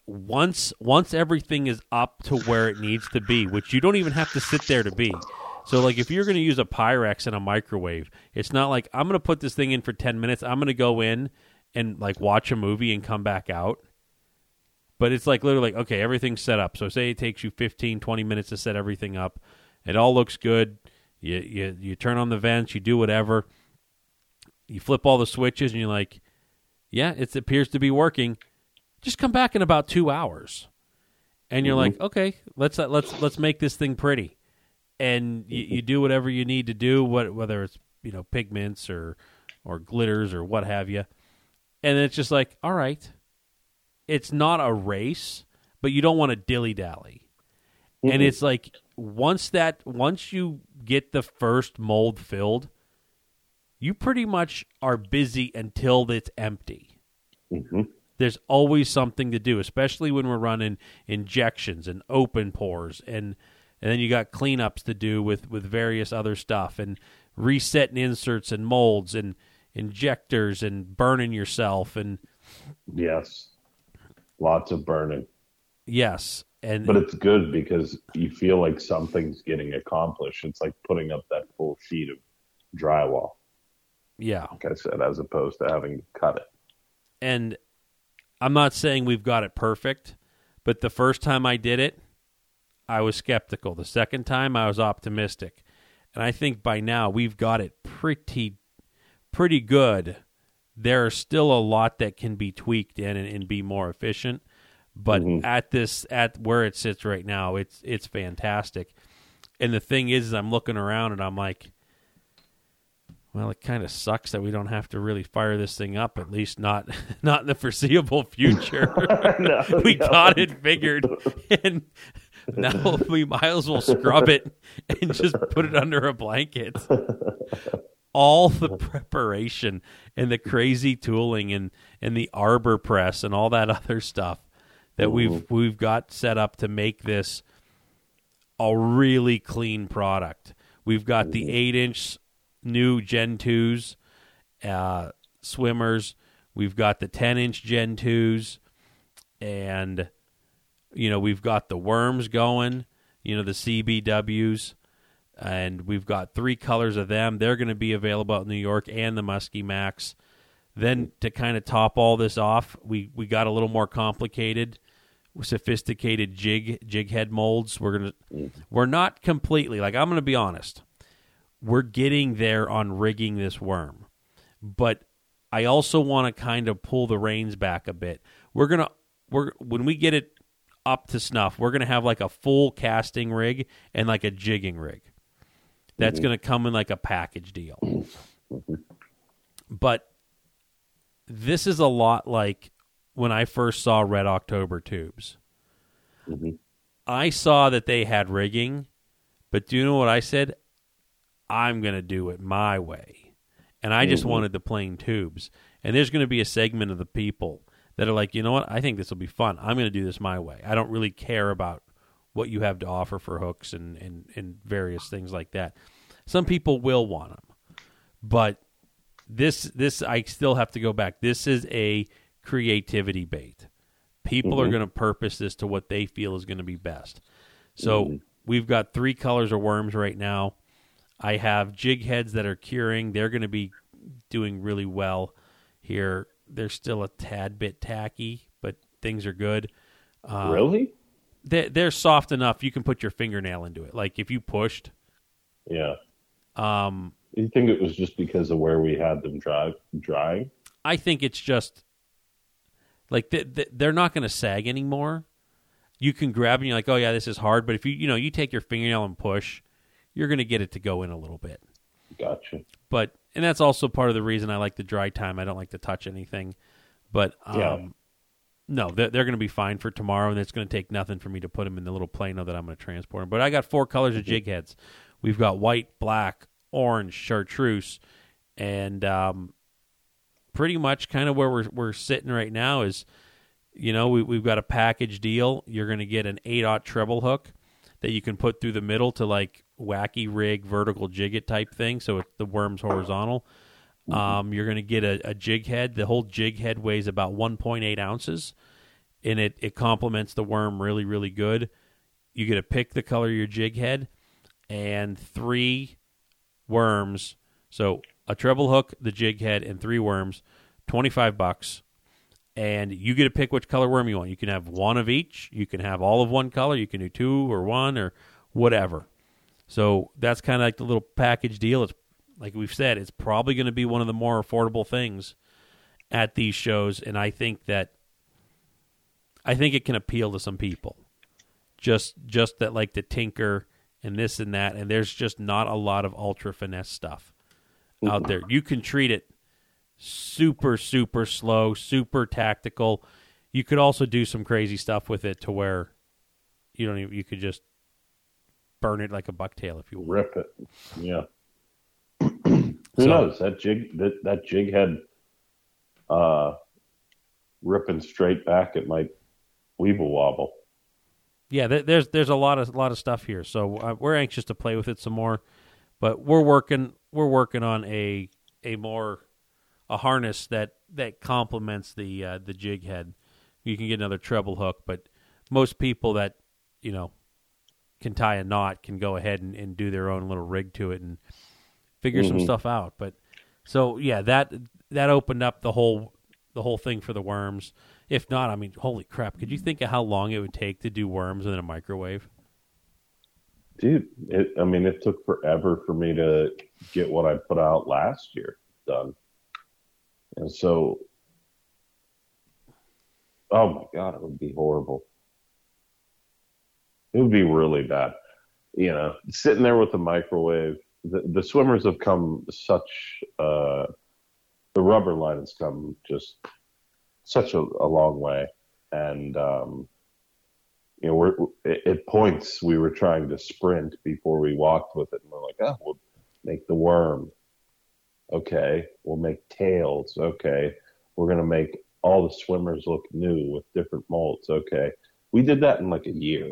Once once everything is up to where it needs to be, which you don't even have to sit there to be. So like if you're going to use a Pyrex in a microwave, it's not like I'm going to put this thing in for 10 minutes. I'm going to go in and like watch a movie and come back out. But it's like literally like okay, everything's set up. So say it takes you 15 20 minutes to set everything up. It all looks good. You you you turn on the vents, you do whatever. You flip all the switches and you're like, yeah, it appears to be working. Just come back in about 2 hours. And you're like, okay, let's uh, let's let's make this thing pretty and you, you do whatever you need to do, what whether it's you know pigments or or glitters or what have you, and it's just like, all right, it's not a race, but you don't want to dilly dally, and Mhm. it's like once that once you get the first mold filled, you pretty much are busy until it's empty Mhm. there's always something to do, especially when we're running injections and open pours and and then you got cleanups to do with with various other stuff and resetting inserts and molds and injectors and burning yourself and Yes. Lots of burning. yes and But it's good because you feel like something's getting accomplished. It's like putting up that full sheet of drywall, yeah like I said, as opposed to having to cut it. and I'm not saying we've got it perfect, but the first time I did it, I was skeptical. The second time I was optimistic. And I think by now we've got it pretty pretty good. There is still a lot that can be tweaked in and, and be more efficient. But Mhm. at this at where it sits right now, it's it's fantastic. And the thing is, is I'm looking around and I'm like, well, it kind of sucks that we don't have to really fire this thing up, at least not not in the foreseeable future. No, we no. got it figured, and now we might as well scrub it and just put it under a blanket. All the preparation and the crazy tooling and and the arbor press and all that other stuff that we've we've got set up to make this a really clean product. We've got the eight inch new Gen twos uh, swimmers. We've got the ten inch Gen twos, and you know we've got the worms going. You know the CBWs, and we've got three colors of them. They're going to be available in New York and the Muskie Max. Then to kind of top all this off, we we got a little more complicated, sophisticated jig jig head molds. We're gonna mm. we're not completely like I'm gonna be honest. We're getting there on rigging this worm, but I also want to kind of pull the reins back a bit. We're gonna we're when we get it up to snuff, we're gonna have like a full casting rig and like a jigging rig. That's mm-hmm. gonna come in like a package deal. Mm-hmm. But this is a lot like when I first saw Red October tubes. Mhm. I saw that they had rigging, but do you know what I said? I'm going to do it my way. And I just Mhm. wanted the plain tubes. And there's going to be a segment of the people that are like, you know what? I think this will be fun. I'm going to do this my way. I don't really care about what you have to offer for hooks and, and, and various things like that. Some people will want them. But this this I still have to go back. This is a creativity bait. People are Mhm. going to purpose this to what they feel is going to be best. So Mhm. we've got three colors of worms right now. I have jig heads that are curing. They're going to be doing really well here. They're still a tad bit tacky, but things are good. Uh, really? They're, they're soft enough you can put your fingernail into it. Like if you pushed, Yeah. um, You think it was just because of where we had them dry, drying? I think it's just like th- th- they're not going to sag anymore. You can grab and you're like, oh yeah, this is hard. But if you you know you take your fingernail and push, you're going to get it to go in a little bit. Gotcha. But and that's also part of the reason I like the dry time. I don't like to touch anything. But um, Yeah. no, they're, they're going to be fine for tomorrow, and it's going to take nothing for me to put them in the little plano that I'm going to transport them. But I got four colors of jig heads. We've got white, black, orange, chartreuse, and um, pretty much kind of where we're we're sitting right now is, you know, we, we've got a package deal. You're going to get an eight aught treble hook that you can put through the middle to like wacky rig vertical jig it type thing, so it's the worm's horizontal. Um, you're going to get a, a jig head. The whole jig head weighs about 1.8 ounces, and it it complements the worm really really good. You get to pick the color of your jig head, and three worms. So a treble hook, the jig head, and three worms. Twenty five bucks and you get to pick which color worm you want. You can have one of each. You can have all of one color. You can do two or one or whatever. So that's kind of like the little package deal. It's like we've said, it's probably going to be one of the more affordable things at these shows, and I think that I think it can appeal to some people. Just just that like the tinker and this and that, and there's just not a lot of ultra finesse stuff out there. You can treat it super super slow, super tactical. You could also do some crazy stuff with it to where you don't even you could just burn it like a bucktail if you want. Rip it. Yeah. Who So- knows? That jig that, that jig head uh ripping straight back it might weeble wobble. Yeah, there's there's a lot of lot of stuff here, so uh, we're anxious to play with it some more. But we're working we're working on a a more a harness that that complements the uh, the jig head. You can get another treble hook, but most people that you know can tie a knot can go ahead and, and do their own little rig to it and figure some Mhm. stuff out. But so yeah, that that opened up the whole the whole thing for the worms. If not, I mean, holy crap! Could you think of how long it would take to do worms in a microwave? Dude, it I mean it took forever for me to get what I put out last year done. And so oh my god, it would be horrible. It would be really bad. You know, sitting there with the microwave. The, the swimmers have come such. Uh, the rubber line has come just such a, a long way, and um, you know, we're at- points we were trying to sprint before we walked with it, and we're like, oh, we'll make the worm. Okay, we'll make tails. Okay, we're gonna make all the swimmers look new with different molds. Okay, we did that in like a year,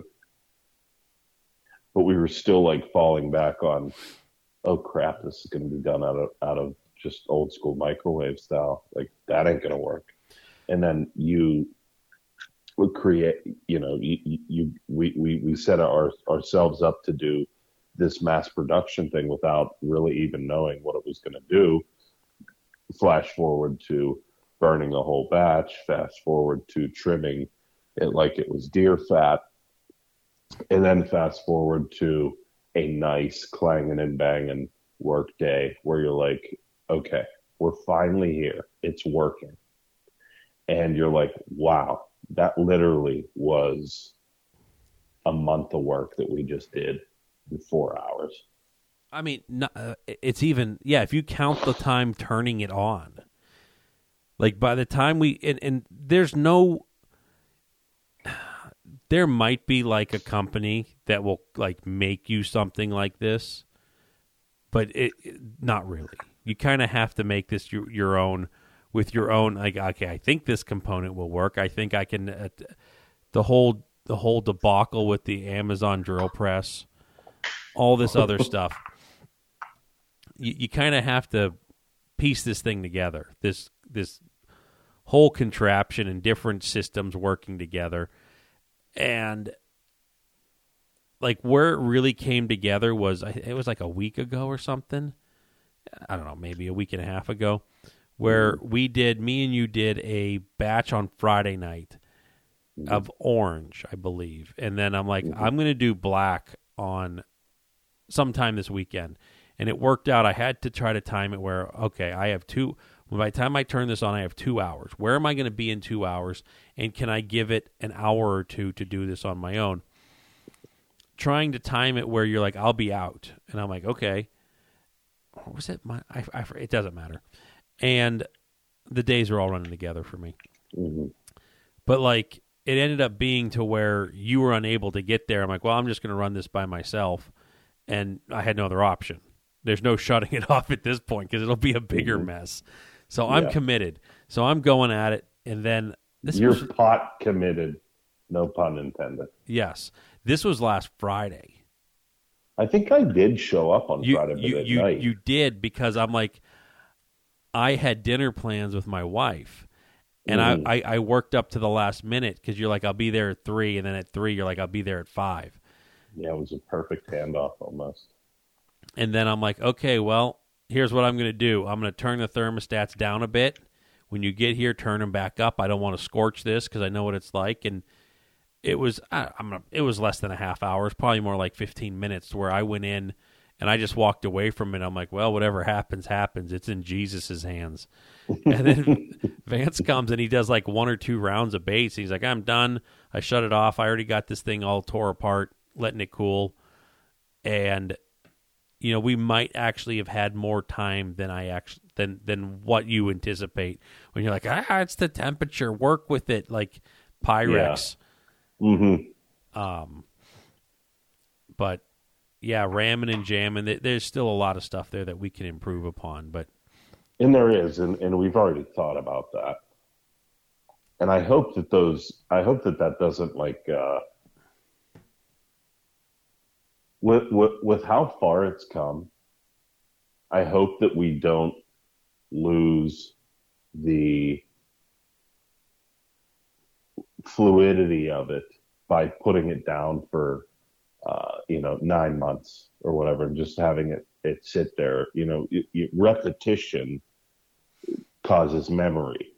but we were still like falling back on, oh crap, this is gonna be done out of out of just old school microwave style. Like that ain't gonna work. And then you would create, you know, you, you, we, we, we set our, ourselves up to do this mass production thing without really even knowing what it was going to do. Flash forward to burning a whole batch, fast forward to trimming it like it was deer fat, and then fast forward to a nice clanging and banging work day where you're like, okay, we're finally here. It's working. And you're like, wow, that literally was a month of work that we just did in four hours. I mean, uh, it's even yeah. If you count the time turning it on, like by the time we and, and there's no, there might be like a company that will like make you something like this, but it, it- not really. You kind of have to make this your, your own with your own like okay, I think this component will work. I think I can uh, the whole the whole debacle with the Amazon drill press, all this other stuff. You, you kind of have to piece this thing together. This this whole contraption and different systems working together, and like where it really came together was it was like a week ago or something. I don't know, maybe a week and a half ago, where mm. we did me and you did a batch on Friday night mm. of orange, I believe, and then I'm like, mm-hmm. I'm going to do black on sometime this weekend, and it worked out. I had to try to time it where okay, I have two. By the time I turn this on, I have two hours. Where am I going to be in two hours? And can I give it an hour or two to do this on my own? Trying to time it where you're like, I'll be out, and I'm like, okay. Or was it my? I, I, it doesn't matter. And the days are all running together for me hmm but like it ended up being to where you were unable to get there. I'm like, well, I'm just going to run this by myself, and I had no other option. There's no shutting it off at this point because it'll be a bigger Mhm. mess. So I'm committed. So I'm going at it, and then this You're was pot committed, no pun intended. yes, this was last Friday. I think I did show up on You Friday, you you, night. you did because I'm like, I had dinner plans with my wife, and. I, mm. I I worked up to the last minute because you're like I'll be there at three, and then at three you're like I'll be there at five, yeah, it was a perfect handoff almost. and then I'm like, okay, well, here's what I'm going to do. I'm going to turn the thermostats down a bit. When you get here, turn them back up. I don't want to scorch this because I know what it's like. And it was I, I'm not, it was less than a half hour. It's probably more like 15 minutes where I went in and I just walked away from it. I'm like, well, whatever happens, happens. It's in Jesus's hands. And then Vance comes and he does like one or two rounds of baits. He's like, I'm done. I shut it off. I already got this thing all tore apart, letting it cool. And you know, we might actually have had more time than I actually than than what you anticipate when you're like, ah, it's the temperature. Work with it, like Pyrex. Mm-hmm. Um, but yeah, ramming and jamming. There's still a lot of stuff there that we can improve upon. But And there is, and, and we've already thought about that. And I hope that those, I hope that that doesn't like, uh, with, with, with how far it's come, I hope that we don't lose the fluidity of it by putting it down for, uh, you know, nine months or whatever, and just having it, it sit there. You know, y y repetition causes memory.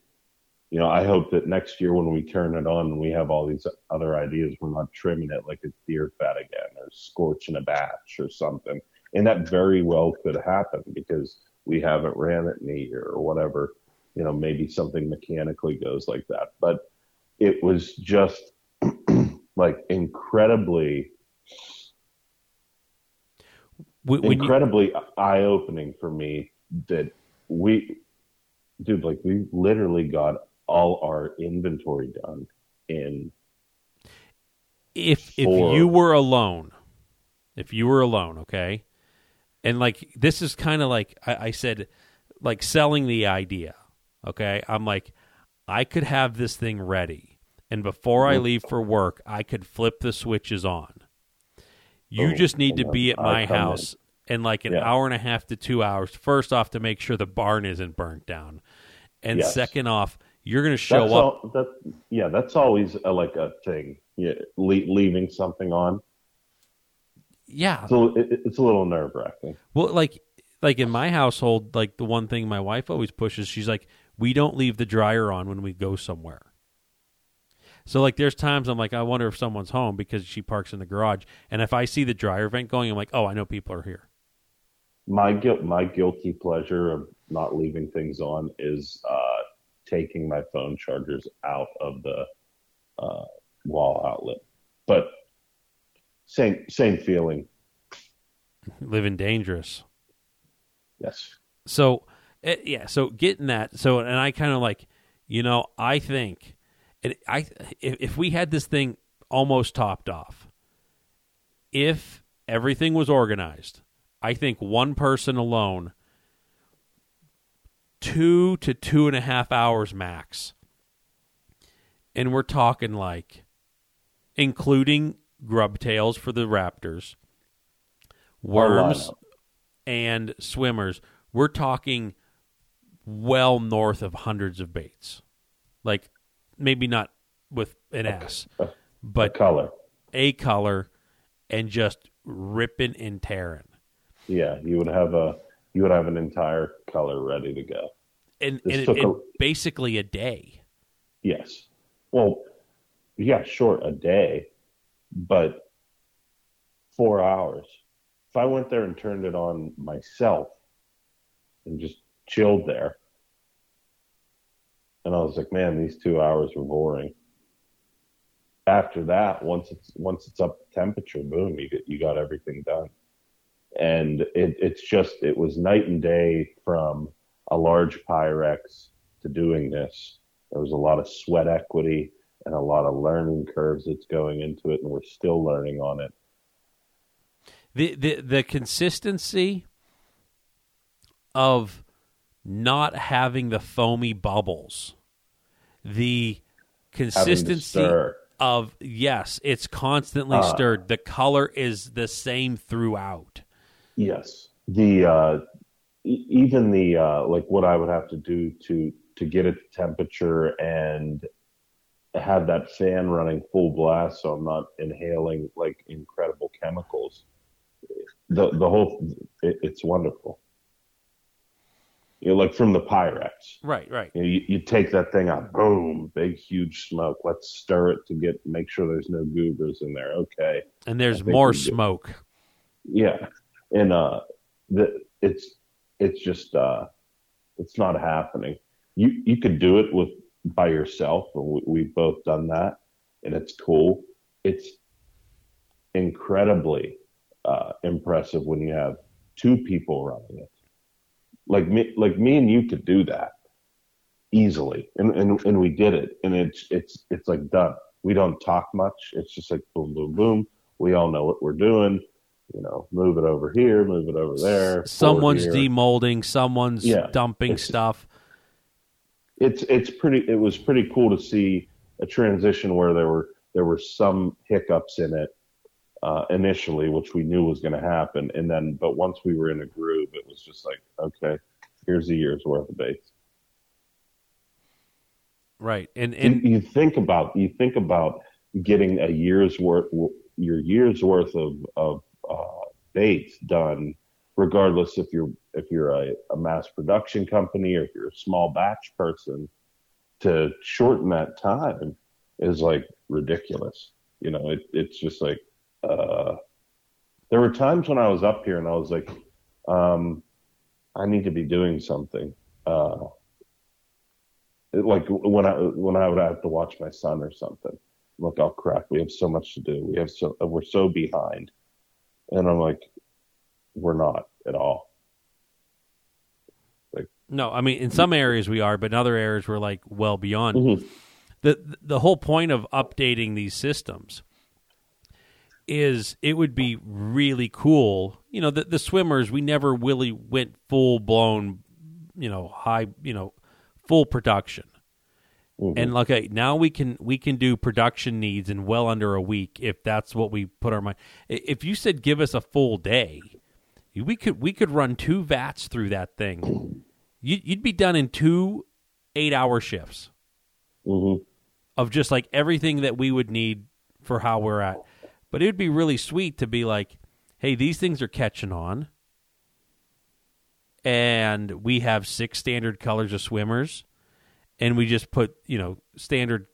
You know, I hope that next year when we turn it on and we have all these other ideas, we're not trimming it like it's deer fat again or scorching a batch or something. And that very well could happen because we haven't ran it in a year or whatever. You know, maybe something mechanically goes like that. But it was just like incredibly, when, when you, incredibly eye opening for me that we, dude, like we literally got all our inventory done in if if you were alone, if you were alone, okay, and like this is kind of like I, I said, like selling the idea. Okay, I'm like, I could have this thing ready, and before I mm-hmm. leave for work, I could flip the switches on. You Boom. just need to be at my come in. house in like an Yeah. hour and a half to two hours. First off, to make sure the barn isn't burnt down, and Yes. second off, you're going to show that's up. all, that, yeah, that's always a, like a thing. Yeah, le- leaving something on. yeah, So it, it's a little nerve wracking. Well, like like in my household, like the one thing my wife always pushes, she's like, we don't leave the dryer on when we go somewhere. So like there's times I'm like, I wonder if someone's home because she parks in the garage. And if I see the dryer vent going, I'm like, oh, I know people are here. My guilt, my guilty pleasure of not leaving things on is uh, taking my phone chargers out of the uh, wall outlet. But same same feeling. Living dangerous. Yes. So eh, yeah, so getting that. So and I kind of like, you know, I think, and I if, if we had this thing almost topped off, if everything was organized, I think one person alone, two to two and a half hours max, and we're talking like, including grub tails for the raptors, worms and swimmers, we're talking well north of hundreds of baits. Like maybe not with an S, The but color. a color and just ripping and tearing. Yeah, you would have a you would have an entire color ready to go. And, and, took and a- basically a day. Yes. Well, yeah, sure, a day, but four hours. If I went there and turned it on myself and just chilled there, and I was like, man, these two hours were boring. After that, once it's once it's up temperature, boom, you get you got everything done. And it, it's just it was night and day from a large Pyrex to doing this. There was a lot of sweat equity and a lot of learning curves that's going into it, and we're still learning on it. The the the consistency of not having the foamy bubbles. The consistency of yes, it's constantly Uh, stirred. The color is the same throughout. Yes. The uh, e- even the uh, like what I would have to do to to get it to temperature and have that fan running full blast, so I'm not inhaling like incredible chemicals. The the whole it, it's wonderful. You know, like from the Pyrex. Right, right. You, know, you, you take that thing out, boom, big huge smoke. Let's stir it to get make sure there's no goobers in there. Okay, And there's more smoke. yeah, and uh, the it's it's just uh, it's not happening. You you could do it with by yourself, and we, we've both done that, and it's cool. It's incredibly uh, impressive when you have two people running it. Like me, like me and you could do that easily, and and and we did it, and it's it's it's like done. We don't talk much. It's just like boom, boom, boom. We all know what we're doing. You know, move it over here, move it over there. Someone's demolding, someone's Yeah, dumping it's- stuff. it's it's pretty it was pretty cool to see a transition where there were there were some hiccups in it uh, initially, which we knew was going to happen, and then but once we were in a groove, it was just like okay, here's a year's worth of baits. Right. And And and you think about you think about getting a year's worth your year's worth of of uh, baits done, regardless if you're if you're a, a mass production company or if you're a small batch person, to shorten that time is like ridiculous. You know, it, it's just like uh, there were times when I was up here and I was like, um, I need to be doing something. Uh, it- like when I when I would have to watch my son or something. Look, oh crap, we have so much to do. We have so we're so behind, and I'm like, we're not at all. no, I mean in some areas we are, but in other areas we're like well beyond. Mhm. The the whole point of updating these systems is it would be really cool. You know, the the swimmers we never really went full blown, you know, high, you know, full production. Mhm. And okay, now we can we can do production needs in well under a week if that's what we put our mind. If you said give us a full day, we could we could run two vats through that thing. You, you'd be done in two eight hour shifts Mhm. of just like everything that we would need for how we're at. But it would be really sweet to be like, hey, these things are catching on, and we have six standard colors of swimmers, and we just put you know standard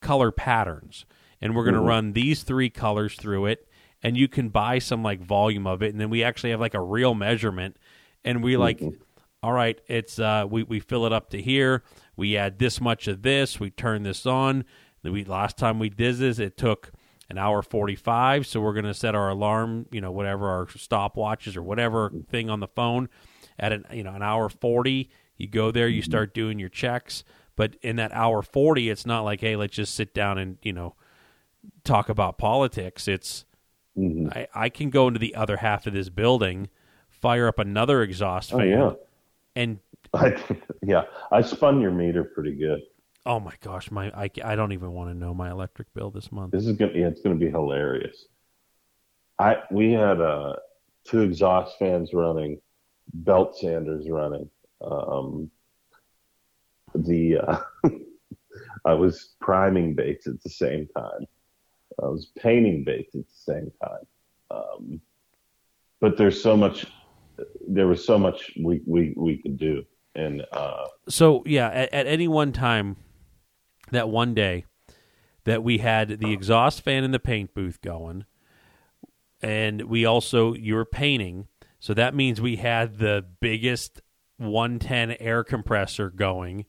color patterns, and we're going to Mhm. run these three colors through it, and you can buy some like volume of it, and then we actually have like a real measurement, and we like. All right, it's uh, we we fill it up to here. We add this much of this. We turn this on. We last time we did this, it took an hour forty five. So we're gonna set our alarm, you know, whatever our stopwatches or whatever thing on the phone at an you know an hour forty. You go there, you start doing your checks. But in that hour forty, it's not like hey, let's just sit down and you know talk about politics. It's Mhm. I, I can go into the other half of this building, fire up another exhaust Oh fan, yeah, and I, yeah. I spun your meter pretty good. Oh my gosh, my I, I don't even want to know my electric bill this month. This is gonna yeah, it's gonna be hilarious. I we had uh, two exhaust fans running, belt sanders running. Um, the uh, I was priming baits at the same time. I was painting baits at the same time. Um, but there's so much. There was so much we we we could do, and uh, So yeah, at, at any one time, that one day that we had the exhaust fan in the paint booth going, and we also you were painting, so that means we had the biggest 110 air compressor going.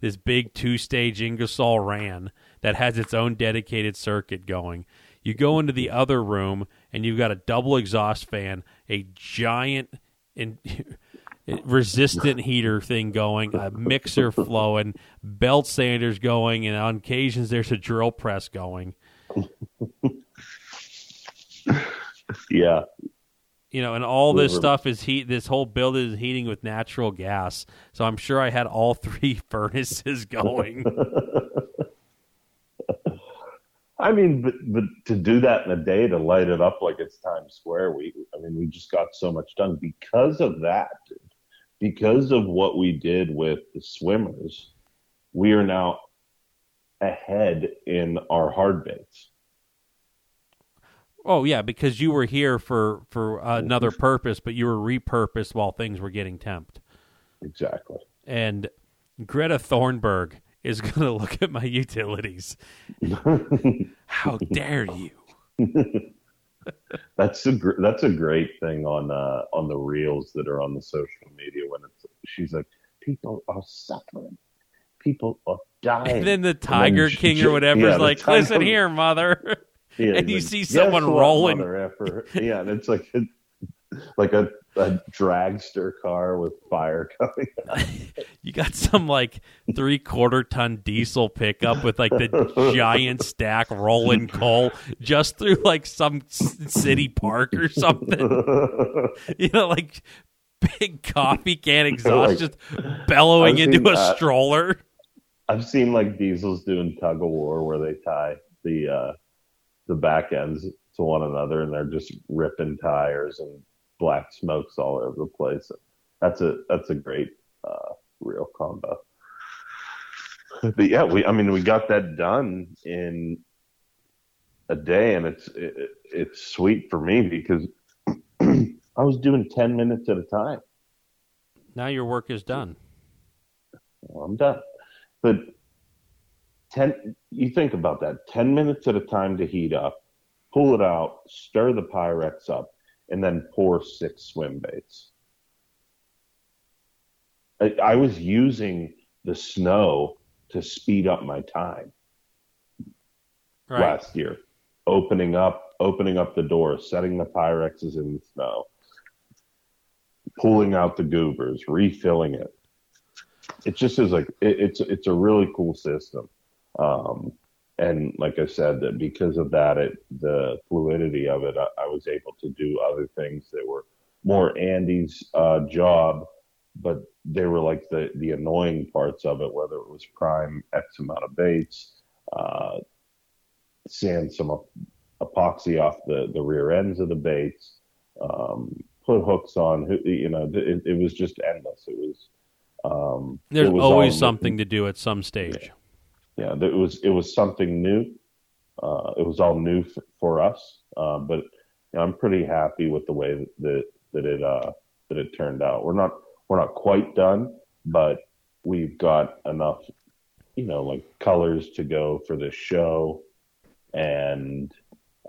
This big two-stage Ingersoll Rand that has its own dedicated circuit going. You go into the other room and you've got a double exhaust fan, a giant in, resistant heater thing going, a mixer flowing, belt sanders going, and on occasions there's a drill press going. yeah, You know, and all this were- stuff is heat. This whole building is heating with natural gas. So I'm sure I had all three furnaces going. I mean, but but to do that in a day to light it up like it's Times Square, we I mean, we just got so much done because of that. Because of what we did with the swimmers, we are now ahead in our hard baits. Oh yeah, because you were here for for another purpose, but you were repurposed while things were getting temped. Exactly. And Greta Thornburg is going to look at my utilities. How dare you? that's a gr- that's a great thing on uh, on the reels that are on the social media when it's she's like people are suffering, people are dying. And then the Tiger then King she, or whatever yeah, is like, listen here, mother. Yeah, and you like, see someone rolling. Yeah, and it's like it, like a, a dragster car with fire coming. you got some like three quarter ton diesel pickup with like the giant stack rolling coal just through like some city park or something. you know, like big coffee can exhaust like, just bellowing into a stroller. I've seen like diesels doing tug of war where they tie the uh, the back ends to one another and they're just ripping tires and black smokes all over the place. That's a that's a great uh, real combo. But yeah, we I mean we got that done in a day, and it's it, it's sweet for me because I was doing ten minutes at a time. Now your work is done. Well, I'm done, but ten. You think about that: ten minutes at a time to heat up, pull it out, stir the Pyrex up, and then pour six swim baits. I, I was using the snow to speed up my time right. last year, opening up, opening up the door, setting the Pyrexes in the snow, pulling out the goobers, refilling it. It just is like it, it's it's a really cool system. Um, and like I said, that because of that, it the fluidity of it, I, I was able to do other things that were more Andy's uh, job, but they were like the the annoying parts of it, whether it was prime X amount of baits, uh, sand some epoxy off the the rear ends of the baits, um, put hooks on. You know, it, it was just endless. It was. Um, There's was always something to do at some stage. Yeah yeah, it was it was something new. Uh, it was all new f- for us, uh, but you know, I'm pretty happy with the way that that, that it uh, that it turned out. We're not we're not quite done, but we've got enough, you know, like colors to go for this show, and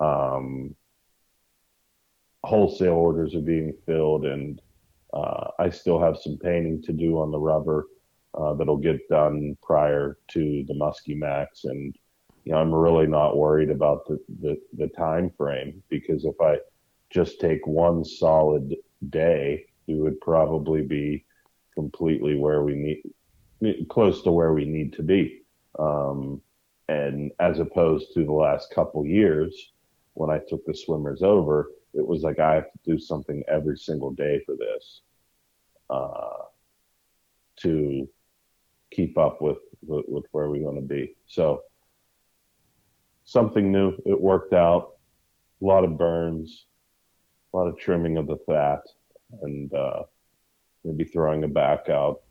um, wholesale orders are being filled, and uh, I still have some painting to do on the rubber uh, that'll get done prior to the Muskie Max. And, you know, I'm really not worried about the, the, the time frame because if I just take one solid day, we would probably be completely where we need, close to where we need to be. Um, and as opposed to the last couple years when I took the swimmers over, it was like I have to do something every single day for this uh, to keep up with with, with where we want to be. So something new. It worked out. A lot of burns, a lot of trimming of the fat, and uh, maybe throwing a back out,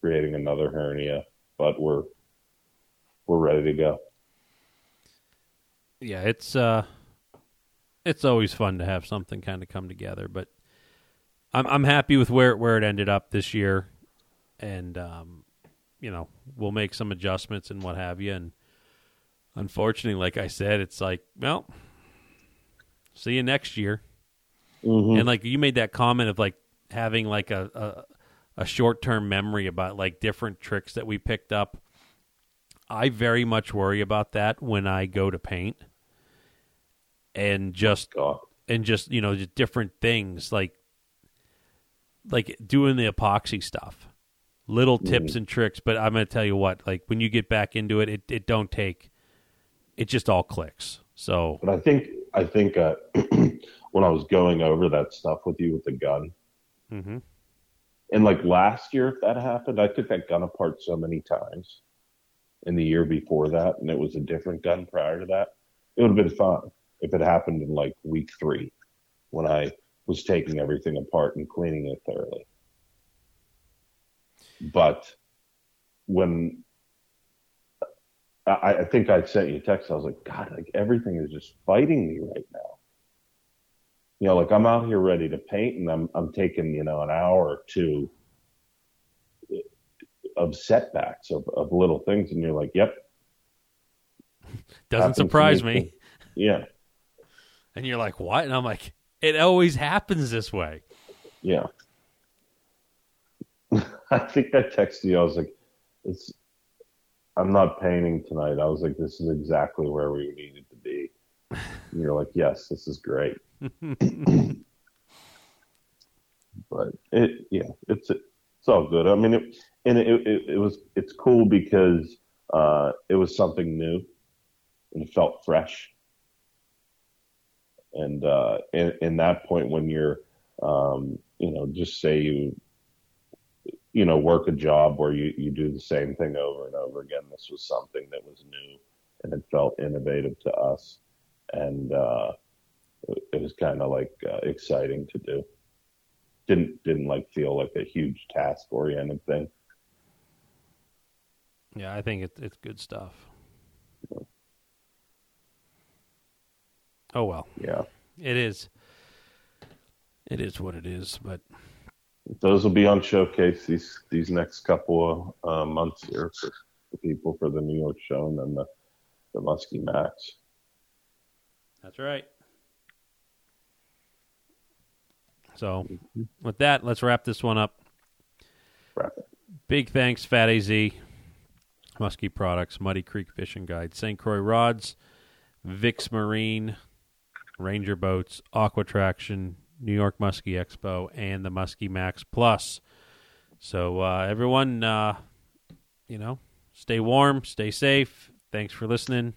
creating another hernia. But we're we're ready to go. Yeah, it's uh, it's always fun to have something kind of come together. But I'm I'm happy with where where it ended up this year, and um, you know, we'll make some adjustments and what have you. And unfortunately, like I said, it's like, well, see you next year. Mm-hmm. And like you made that comment of like having like a, a, a short term memory about like different tricks that we picked up. I very much worry about that when I go to paint and just oh, and just you know just different things like like doing the epoxy stuff little tips mm. and tricks. But I'm going to tell you what, like when you get back into it, it, it don't take, it just all clicks. So, but I think, I think, uh, when I was going over that stuff with you with the gun, mm-hmm. and like last year, if that happened, I took that gun apart so many times in the year before that, and it was a different gun prior to that. it would have been fine if it happened in like week three when I was taking everything apart and cleaning it thoroughly. But when I, I think I sent you a text, I was like, God, like everything is just fighting me right now. You know, like I'm out here ready to paint and I'm I'm taking, you know, an hour or two of setbacks of, of little things and you're like, Yep. Doesn't surprise me. me. Yeah. And you're like, What? And I'm like, it always happens this way. Yeah. I think I texted you. I was like, "It's, I'm not painting tonight." I was like, "This is exactly where we needed to be." And you're like, "Yes, this is great." but it, yeah, it's it's all good. I mean, it, and it, it, it was it's cool because uh, it was something new and it felt fresh and uh, in, in that point when you're, um, you know, just say you, you know, work a job where you, you do the same thing over and over again. This was something that was new and it felt innovative to us. And, uh, it was kind of like uh, exciting to do. Didn't, didn't like feel like a huge task oriented thing. Yeah, I think it, it's good stuff. Oh well. Yeah. It is. It is what it is, but those will be on showcase these these next couple of uh, months here for the people for the New York show and then the the Muskie Max. That's right. So, mm-hmm. with that, let's wrap this one up. Wrap it. Big thanks, Fat AZ, Muskie Products, Muddy Creek Fishing Guide, St. Croix Rods, Vix Marine, Ranger Boats, Aqua Traction, New York Muskie Expo, and the Muskie Max Plus. So uh, everyone, uh, you know, stay warm, stay safe. Thanks for listening.